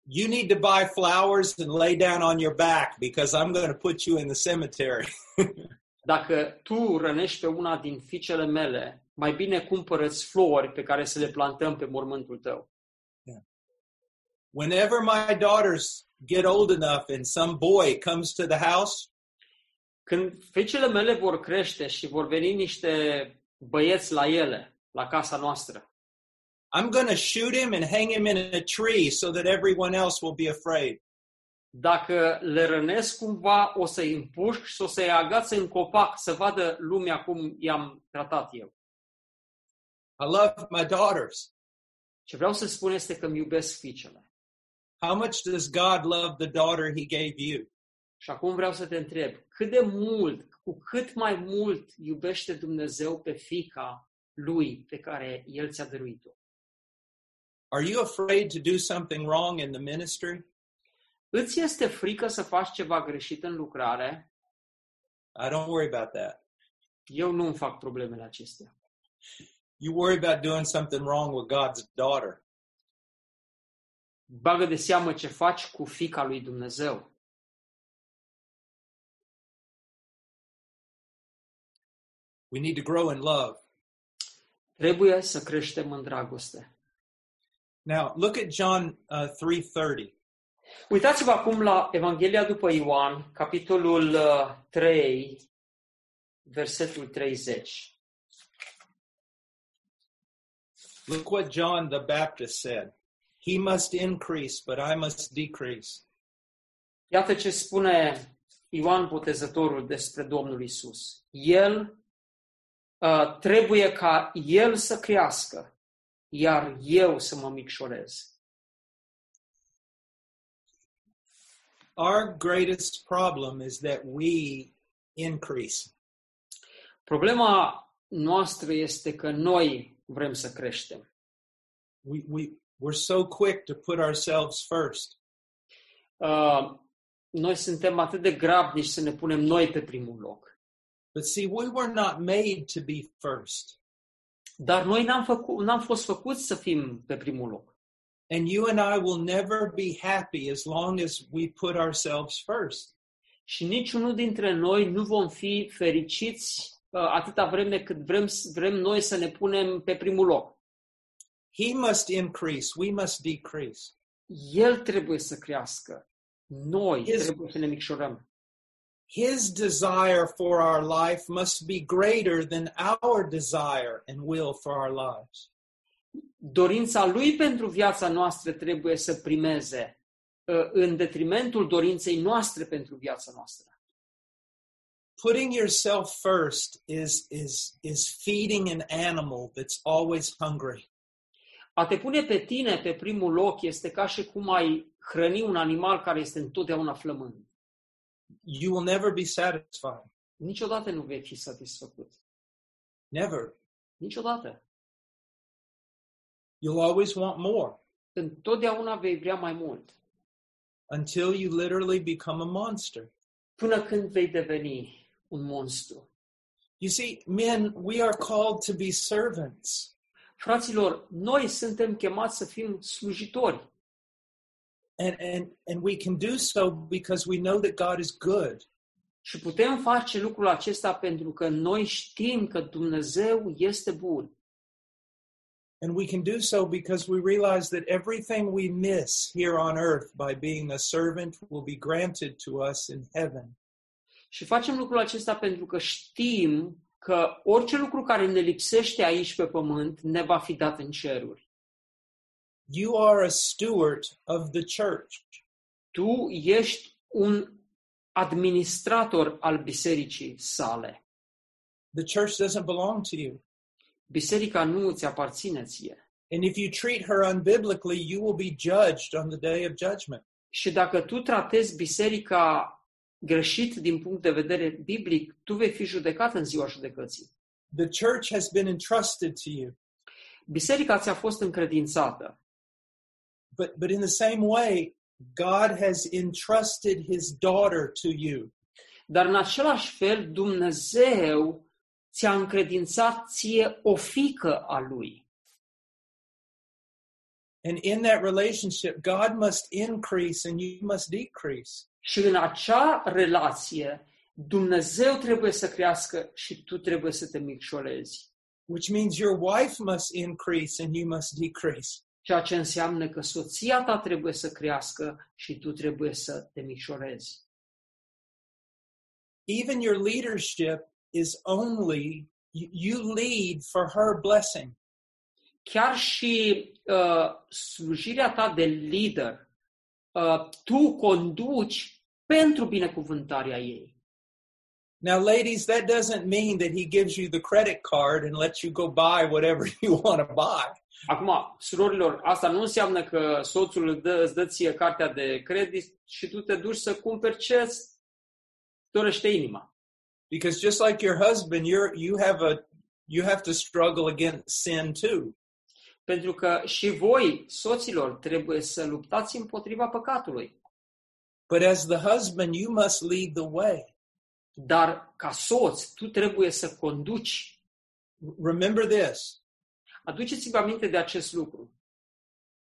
you need to buy flowers and lay down on your back because I'm going to put you in the cemetery. Dacă tu rănești pe una din fiicele mele, mai bine cumpărăți flori pe care să le plantăm pe mormântul tău. Whenever my daughters get old enough and some boy comes to the house, Când fiicele mele vor crește și vor veni niște băieți la ele, la casa noastră, I'm going to shoot him and hang him in a tree so that everyone else will be afraid. dacă le rănesc cumva, o să-i împușc și o să-i agaț în copac să vadă lumea cum i-am tratat eu. I love my daughters. Ce vreau să spun este că îmi iubesc fiicele. How much does God love the daughter he gave you? Și acum vreau să te întreb, cât de mult, cu cât mai mult iubește Dumnezeu pe fica lui pe care El ți-a dăruit-o? Are you afraid to do something wrong in the ministry? Îți este frică să faci ceva greșit în lucrare? I don't worry about that. Eu nu îmi fac problemele acestea. You worry about doing something wrong with God's daughter. Bagă de seamă ce faci cu fica lui Dumnezeu. We need to grow in love. Trebuie să creștem în dragoste. Now, look at John uh, 3:30. Uitați-vă acum la Evanghelia după Ioan, capitolul uh, 3, versetul 30. Look what John the Baptist said. He must increase, but I must decrease. Iată ce spune Ioan Botezătorul despre Domnul Isus. El uh, trebuie ca El să crească, iar eu să mă micșorez. Our greatest problem is that we increase. Problema noastră este că noi vrem să creștem. We, we, we're so quick to put ourselves first. Uh, noi suntem atât de grabnici să ne punem noi pe primul loc. But see, we were not made to be first. Dar noi n-am, făcut, n-am fost făcuți să fim pe primul loc. And you and I will never be happy as long as we put ourselves first. Și niciunul dintre noi nu vom fi fericiți uh, atâta vreme cât vrem, vrem noi să ne punem pe primul loc. He must increase, we must decrease. El trebuie să crească. Noi Yes. trebuie să ne micșorăm. His desire for our life must be greater than our desire and will for our lives. Dorința lui pentru viața noastră trebuie să primeze uh, în detrimentul dorinței noastre pentru viața noastră. Putting yourself first is is is feeding an animal that's always hungry. A te pune pe tine pe primul loc este ca și cum ai hrăni un animal care este întotdeauna flămând. You will never be satisfied. Niciodată nu vei fi satisfăcut. Never. Niciodată. You'll always want more Întotdeauna vei vrea mai mult. until you literally become a monster. Până când vei deveni un monstru. You see, men, we are called to be servants. Fraților, noi suntem chemați să fim slujitori. And, and, and we can do so because we know that God is good. Și putem face lucrul acesta pentru că noi știm că Dumnezeu este bun. And we can do so because we realize that everything we miss here on earth by being a servant will be granted to us in heaven. Și facem lucrul acesta pentru că știm că orice lucru care ne lipsește aici pe pământ ne va fi dat în ceruri. You are a steward of the church. Tu ești un administrator al bisericii sale. The church doesn't belong to you. Biserica nu îți aparține ție. And if you treat her unbiblically, you will be judged on the day of judgment. Și dacă tu tratezi biserica greșit din punct de vedere biblic, tu vei fi judecat în ziua judecății. The church has been entrusted to you. Biserica ți-a fost încredințată, But, but in the same way, God has entrusted his daughter to you. dar în același fel Dumnezeu ți-a încredințat ție o fică a lui. And in that relationship, God must increase and you must decrease. Și în acea relație, Dumnezeu trebuie să crească și tu trebuie să te micșorezi. which means your wife must increase and you must decrease. Ceea ce înseamnă că soția ta trebuie să crească și tu trebuie să te micșorezi. Even your leadership is only, you, you lead for her blessing. Chiar și uh, slujirea ta de lider, uh, tu conduci pentru binecuvântarea ei. Now, ladies, that doesn't mean that he gives you the credit card and lets you go buy whatever you want to buy. Acum, surorilor, asta nu înseamnă că soțul îți dă, îți dă ție cartea de credit și tu te duci să cumperi ce îți dorește inima. Because just like your husband, you're, you have a, you have to struggle against sin too. Pentru că și voi, soților, trebuie să luptați împotriva păcatului. But as the husband, you must lead the way. Dar ca soț, tu trebuie să conduci. Remember this. Aduceți-vă aminte de acest lucru.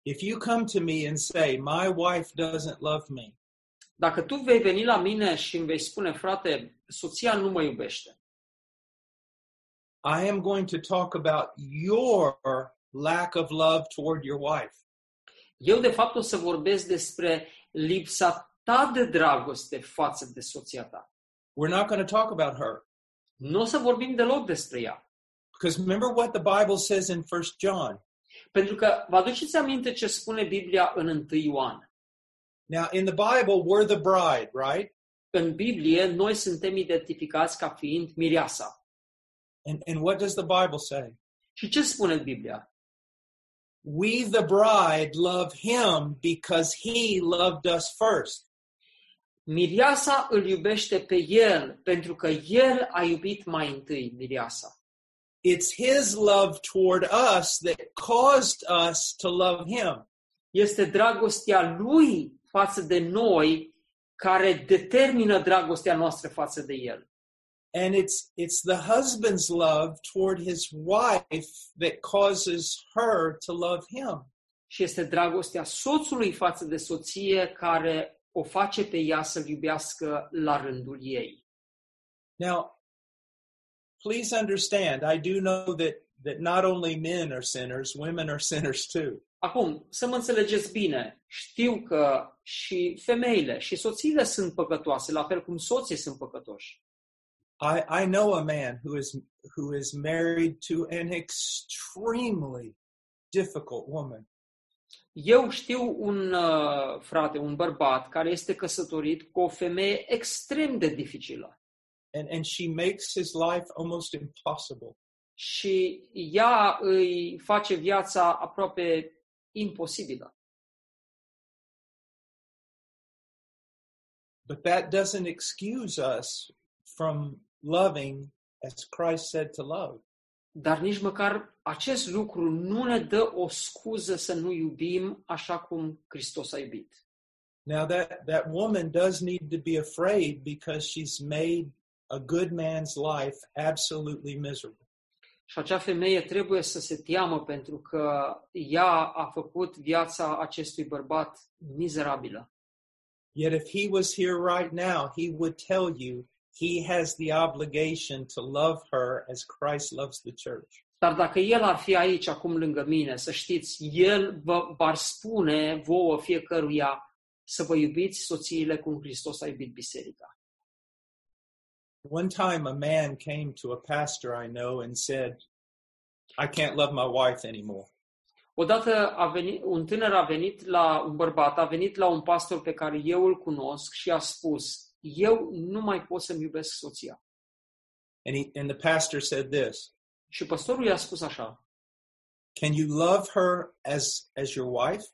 If you come to me and say, my wife doesn't love me, Dacă tu vei veni la mine și îmi vei spune, frate, soția nu mă iubește, I am going to talk about your lack of love toward your wife. eu de fapt o să vorbesc despre lipsa ta de dragoste față de soția ta. We're not going to talk about her. Nu o să vorbim deloc despre ea. Because remember what the Bible says in First John. Pentru că vă aduceți aminte ce spune Biblia în 1 Ioan. Now, in the Bible, we're the bride, right? În Biblie, noi suntem identificați ca fiind mireasa. And, and what does the Bible say? Și ce spune Biblia? We, the bride, love him because he loved us first. Miriasa îl iubește pe el pentru că el a iubit mai întâi Miriasa. It's his love toward us that caused us to love him. Este dragostea lui față de noi care determină dragostea noastră față de el. And it's, it's the husband's love toward his wife that causes her to love him. Și este dragostea soțului față de soție care o face pe ea să-l iubească la rândul ei. Now, please understand, I do know that, that not only men are sinners, women are sinners too. Acum, să mă înțelegeți bine, știu că și femeile și soțiile sunt păcătoase, la fel cum soții sunt păcătoși. I, I know a man who is, who is married to an extremely difficult woman. Eu știu un uh, frate, un bărbat, care este căsătorit cu o femeie extrem de dificilă. and, and she makes his life almost impossible. Și ea îi face viața aproape imposibilă. But that doesn't excuse us from loving as Christ said to love. Dar nici măcar acest lucru nu ne dă o scuză să nu iubim așa cum Hristos a iubit. Now that that woman does need to be afraid because she's made a good man's life absolutely miserable. Și acea femeie trebuie să se teamă pentru că ea a făcut viața acestui bărbat mizerabilă. Yet if he was here right now, he would tell you he has the obligation to love her as Christ loves the church. Dar dacă el ar fi aici acum lângă mine, să știți, el vă va spune vouă fiecăruia să vă iubiți soțiile cum Hristos a iubit biserica. One time a man came to a pastor I know and said, I can't love my wife anymore. Odată a venit, un tânăr a venit la un bărbat, a venit la un pastor pe care eu îl cunosc și a spus, eu nu mai pot să-mi iubesc soția. And he and the pastor said this, Și pastorul i-a spus așa, Can you love her as as your wife?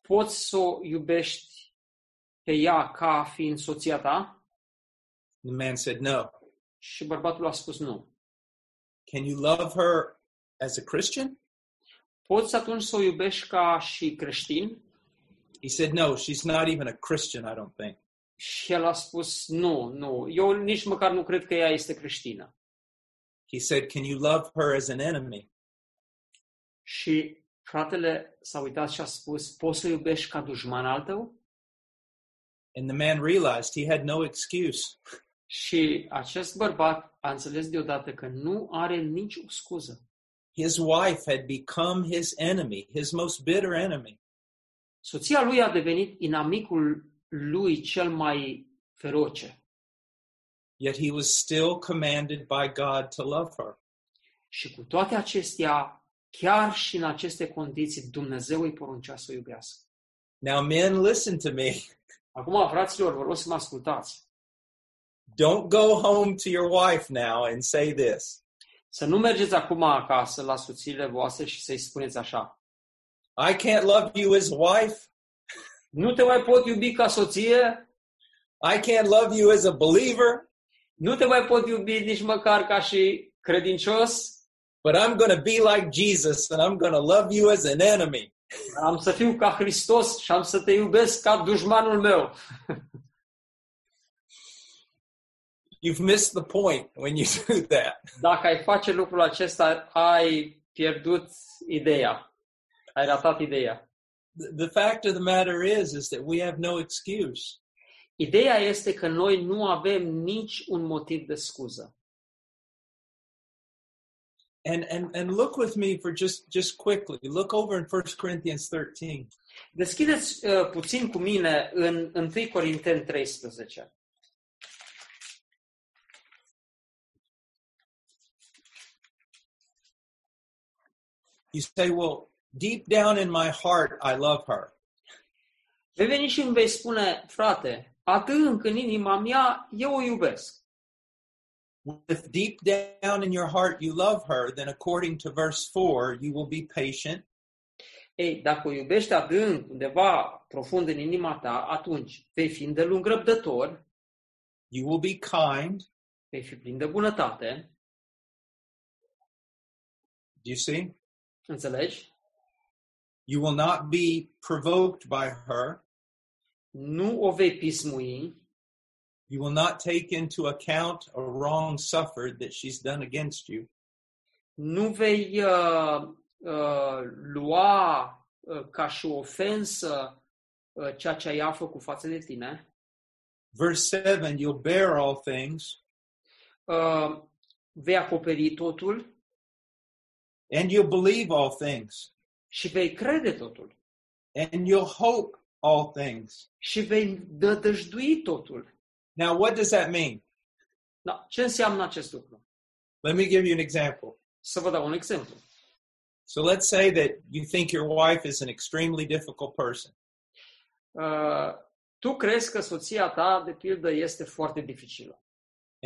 poți să o iubești pe ea ca fiind soția ta? The man said, No. Și bărbatul a spus nu. Can you love her as a Christian? Poți atunci să o iubești ca și creștin? He said, No, she's not even a Christian, I don't think. Și el a spus nu, nu, eu nici măcar nu cred că ea este creștină. He said, Can you love her as an enemy? Și fratele s-a uitat și a spus, poți să o iubești ca dușman al tău? And the man realized he had no excuse. Și acest bărbat a înțeles deodată că nu are nici o scuză. His wife had become his enemy, his most bitter enemy. Soția lui a devenit inamicul lui cel mai feroce. Yet he was still commanded by God to love her. Și cu toate acestea, chiar și în aceste condiții, Dumnezeu îi poruncea să o iubească. Now, men, listen to me. Acum, fraților, vă rog să mă ascultați. Don't go home to your wife now and say this Să nu mergeți acum acasă la soțiile voastre și să-i spuneți așa. I can't love you as wife. Nu te mai pot iubi ca soție, I can't love you as a believer, nu te mai pot iubi nici măcar ca și credincios, but I'm going to be like Jesus and I'm going to love you as an enemy. dar am să fiu ca Hristos și am să te iubesc ca dușmanul meu. You've missed the point when you do that. Dacă ai face lucrul acesta, ai pierdut ideea. Ai ratat ideea. The- fact of the matter is is that we have no excuse. Ideea este că noi nu avem nici un motiv de scuză. And and and look with me for just just quickly. Look over in 1 Corinthians 13. Deschideți uh, puțin cu mine în 1 Corinteni 13. You say, "Well, deep down in my heart I love her." Vei veni și îmi vei spune, frate, adânc în inima mea, eu o iubesc. If deep down in your heart you love her, then according to verse 4, you will be patient, Ei, dacă o iubești adânc, undeva profund în inima ta, atunci vei fi îndelung răbdător, you will be kind. vei fi plin de bunătate, Do you see? înțelegi? You will not be provoked by her. Nu o vei pismui, You will not take into account a wrong suffered that she's done against you. nu vei uh, uh, lua uh, ca și o ofensă uh, ceea ce ea a făcut față de tine. Verse 7 you'll bear all things, Uh, vei acoperi totul and you'll believe all things, și vei crede totul and you'll hope all things. și vei dădăjdui totul. Now, what does that mean? Da, ce înseamnă acest lucru? Let me give you an example. Să vă dau un exemplu. So, let's say that you think your wife is an extremely difficult person. Uh, tu crezi că soția ta, de pildă, este foarte dificilă.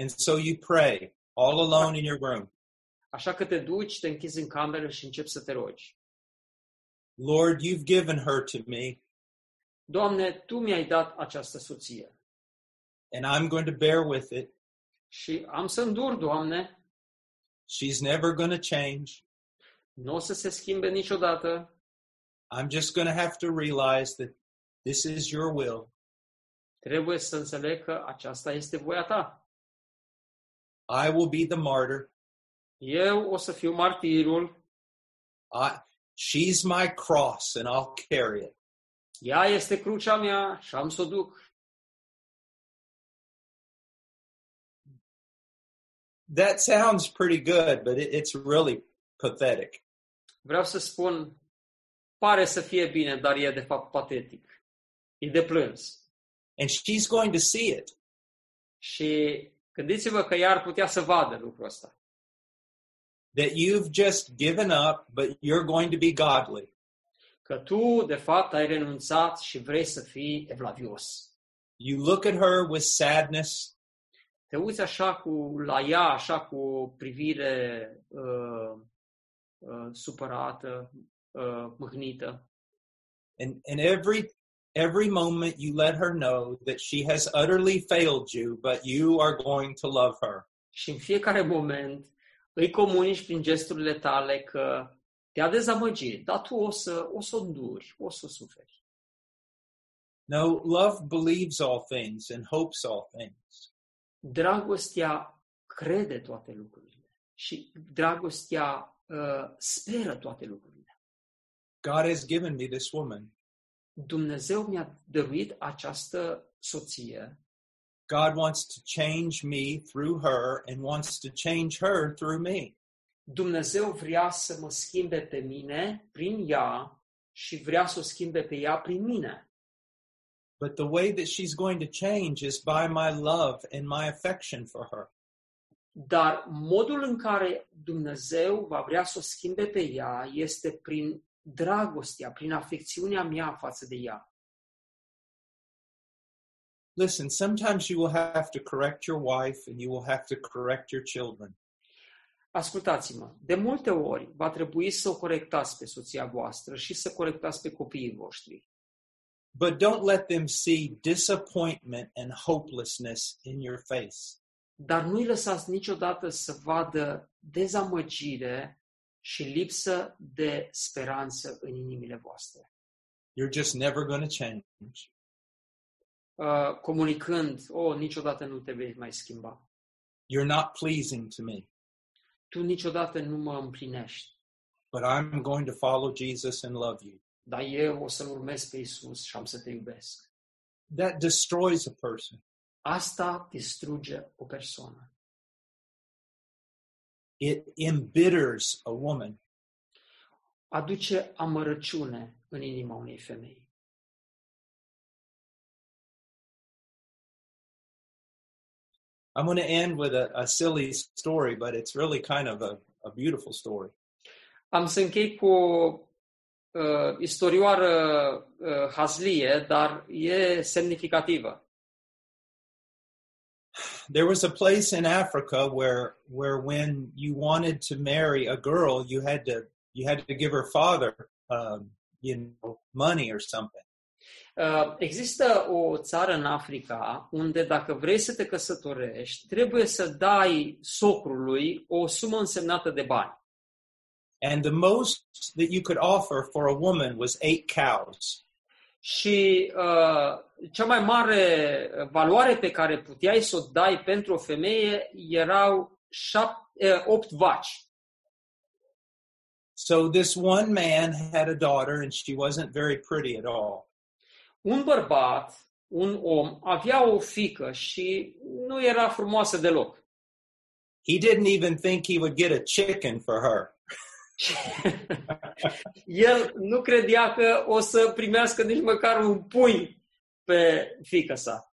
And so you pray all alone in your room. Așa că te duci, te închizi în cameră și începi să te rogi. Lord, you've given her to me, Doamne, Tu mi-ai dat această soție and I'm going to bear with it. și am să îndur, Doamne, She's never going to change. nu o să se schimbe niciodată, I'm just going to have to realize that this is your will. trebuie să înțeleg că aceasta este voia Ta. I will be the martyr. Eu o să fiu martirul, I, she's my cross, and I'll carry it. ea este crucea mea și am să o duc. That sounds pretty good, but it, it's really pathetic. Vreau să spun, pare să fie bine, dar e de fapt patetic. E de plâns. And she's going to see it. Și gândiți-vă că ea ar putea să vadă lucrul ăsta. That you've just given up, but you're going to be godly. Că tu, de fapt, ai renunțat și vrei să fii evlavios. You look at her with sadness, Te uiți așa cu, la ea, așa cu o privire uh, uh, supărată, uh, mâhnită. and, and every every moment you let her know that she has utterly failed you, but you are going to love her. Și în fiecare moment îi comunici prin gesturile tale că te-a dezamăgit, dar tu o să, o să o înduri, o să o suferi. No, love believes all things and hopes all things. Dragostea crede toate lucrurile și dragostea uh, speră toate lucrurile. God has given me this woman. Dumnezeu mi-a dăruit această soție. God wants to change me through her and wants to change her through me. Dumnezeu vrea să mă schimbe pe mine prin ea și vrea să o schimbe pe ea prin mine. But the way that she's going to change is by my love and my affection for her. Dar modul în care Dumnezeu va vrea să o schimbe pe ea este prin dragostea, prin afecțiunea mea față de ea. Listen, sometimes you will have to correct your wife and you will have to correct your children. Ascultați-mă, de multe ori va trebui să o corectați pe soția voastră și să corectați pe copiii voștri. But don't let them see disappointment and hopelessness in your face. Dar nu-i lăsați niciodată să vadă dezamăgire și lipsă de speranță în inimile voastre. You're just never going to change. Uh, comunicând, oh, niciodată nu te vei mai schimba. You're not pleasing to me, Tu niciodată nu mă împlinești, but I'm going to follow Jesus and love you. dar eu o să-L urmez pe Isus și am să te iubesc. That destroys a person. Asta distruge o persoană. It embitters a woman. Aduce amărăciune în inima unei femei. I'm going to end with a, a silly story, but it's really kind of a, a beautiful story. Am să închei cu o uh, istorioară uh, hazlie, dar e semnificativă. There was a place in Africa where where when you wanted to marry a girl, you had to you had to give her father um, you know money or something. Uh, Există o țară în Africa unde dacă vrei să te căsătorești, trebuie să dai socrului o sumă însemnată de bani. And the most that you could offer for a woman was eight cows. Și uh, cea mai mare valoare pe care puteai să o dai pentru o femeie erau șap- uh, opt vaci. So this one man had a daughter, and she wasn't very pretty at all. Un bărbat, un om, avea o fică și nu era frumoasă deloc. He didn't even think he would get a chicken for her. El nu credea că o să primească nici măcar un pui pe fică sa.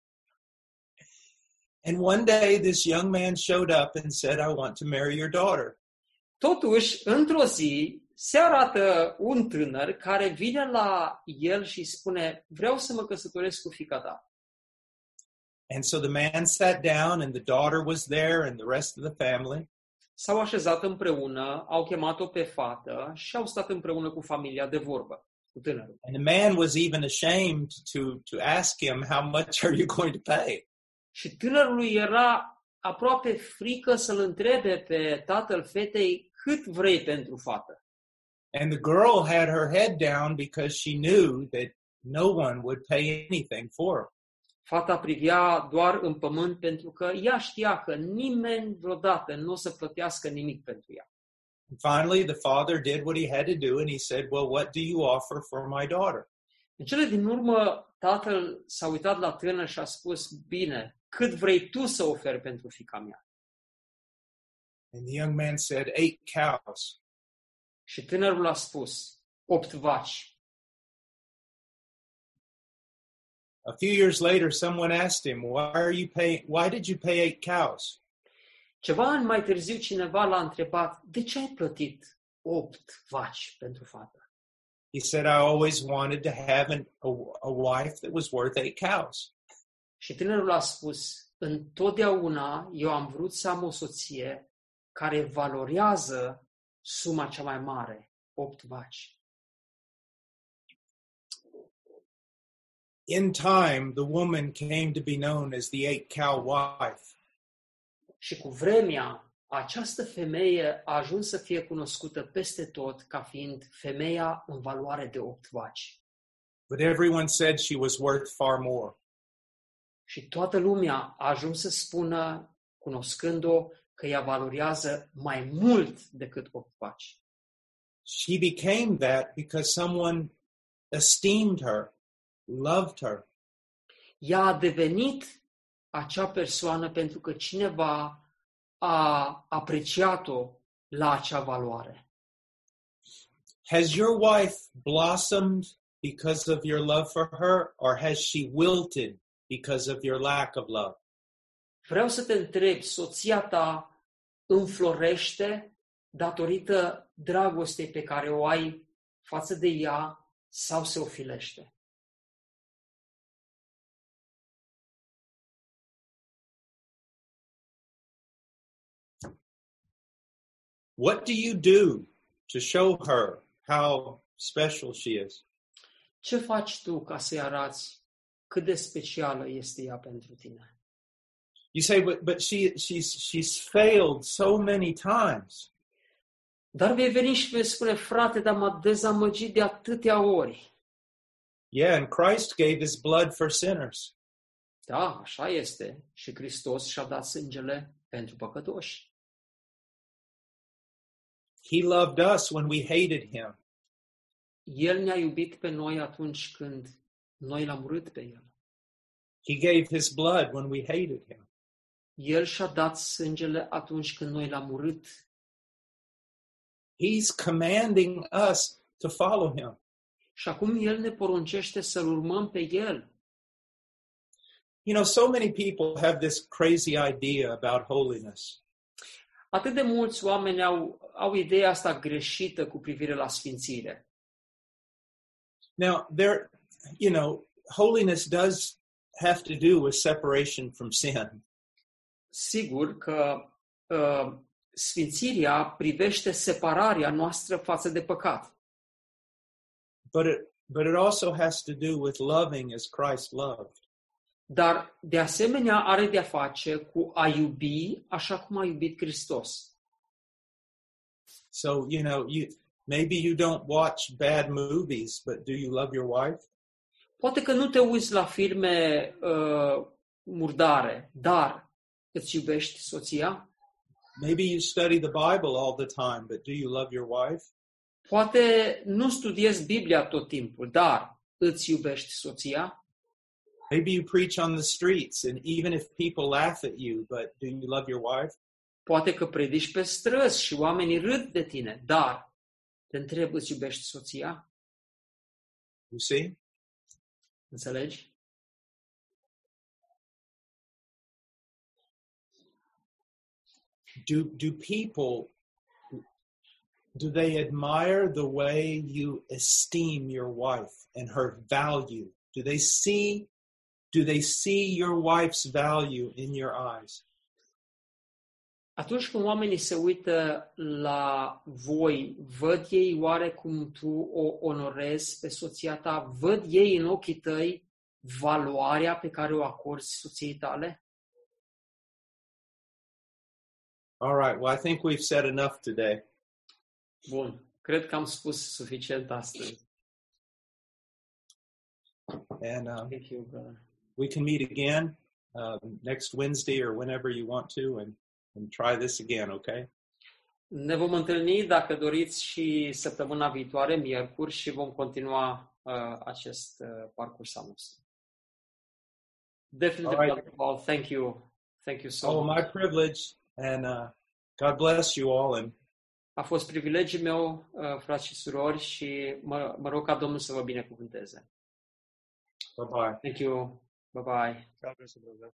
And one day, this young man showed up and said, I want to marry your daughter. Totuși, într-o zi, se arată un tânăr care vine la el și spune, vreau să mă căsătoresc cu fica ta. And so the man sat down, and the daughter was there, and the rest of the family. S-au așezat împreună, au chemat-o pe fată și au stat împreună cu familia de vorbă, cu tânărul. And the man was even ashamed to, to ask him, How much are you going to pay? Și tânărului era aproape frică să-l întrebe pe tatăl fetei cât vrei pentru fată. And the girl had her head down because she knew that no one would pay anything for her. Fata privea doar în pământ pentru că ea știa că nimeni vreodată nu o să plătească nimic pentru ea. And finally, the father did what he had to do, and he said, Well, what do you offer for my daughter? În cele din urmă, tatăl s-a uitat la tânăr și a spus, bine, cât vrei tu să oferi pentru fica mea? And the young man said, Eight cows. Și tânărul a spus, opt vaci. A few years later, someone asked him, Why are you paying why did you pay eight cows? Ceva ani mai târziu cineva l-a întrebat, de ce ai plătit opt vaci pentru fată? He said, I always wanted to have an, a, a wife that was worth eight cows. Și tânărul a spus, întotdeauna eu am vrut să am o soție care valorează suma cea mai mare, opt vaci. In time, the woman came to be known as the eight cow wife. Și cu vremea, această femeie a ajuns să fie cunoscută peste tot ca fiind femeia în valoare de opt vaci. But everyone said she was worth far more. Și toată lumea a ajuns să spună, cunoscând-o, că ea valorează mai mult decât opt vaci. She became that because someone esteemed her, loved her. Ea a devenit acea persoană pentru că cineva a apreciat-o la acea valoare. Has your wife blossomed because of your love for her, or has she wilted because of your lack of love? Vreau să te întreb, soția ta înflorește datorită dragostei pe care o ai față de ea sau se ofilește? What do you do to show her how special she is? Ce faci tu ca să-i arăți cât de specială este ea pentru tine? You say, but, but she, she's, she's failed so many times. Dar vei veni și vei spune, frate, dar m-a dezamăgit de atâtea ori. Yeah, and Christ gave his blood for sinners. Da, așa este. Și Hristos și-a dat sângele pentru păcătoși. He loved us when we hated him. El ne-a iubit pe noi atunci când noi l-am urât pe El. He gave his blood when we hated him. El și-a dat sângele atunci când noi l-am urât. He's commanding us to follow him. Și acum El ne poruncește să-L urmăm pe El. You know, so many people have this crazy idea about holiness. Atât de mulți oameni au, au ideea asta greșită cu privire la sfințire. Now, there, you know, holiness does have to do with separation from sin. Sigur că uh, sfințirea privește separarea noastră față de păcat. But it, but it also has to do with loving as Christ loved. Dar, de asemenea, are de-a face cu a iubi așa cum a iubit Hristos. So, you know, you maybe you don't watch bad movies, but do you love your wife? Poate că nu te uiți la filme uh, murdare, dar îți iubești soția? Maybe you study the Bible all the time, but do you love your wife? Poate nu studiezi Biblia tot timpul, dar îți iubești soția? Maybe you preach on the streets, and even if people laugh at you, but do you love your wife? Poate că predici pe străzi și oamenii râd de tine, dar te întreb, îți iubești soția? You see? Înțelegi? Do do people do they admire the way you esteem your wife and her value? Do they see Do they see your wife's value in your eyes? Atunci când oamenii se uită la voi, văd ei oare cum tu o onorezi pe soția ta? Văd ei în ochii tăi valoarea pe care o acorzi soției tale? All right. Well, I think we've said enough today. Bun, cred că am spus suficient astăzi. And um, Thank you, brother. we can meet again um, next Wednesday or whenever you want to and, and try this again, okay? Ne vom întâlni, dacă doriți, și săptămâna viitoare, miercuri, și vom continua uh, acest uh, parcurs al nostru. Definitely, Alright. Brother Paul, thank you. Thank you so much. Oh, much. my privilege. And uh, God bless you all. And A fost privilegiul meu, uh, frați și surori, și mă, mă rog ca Domnul să vă binecuvânteze. bye bye. Thank you. Bye-bye. God bless you, brother.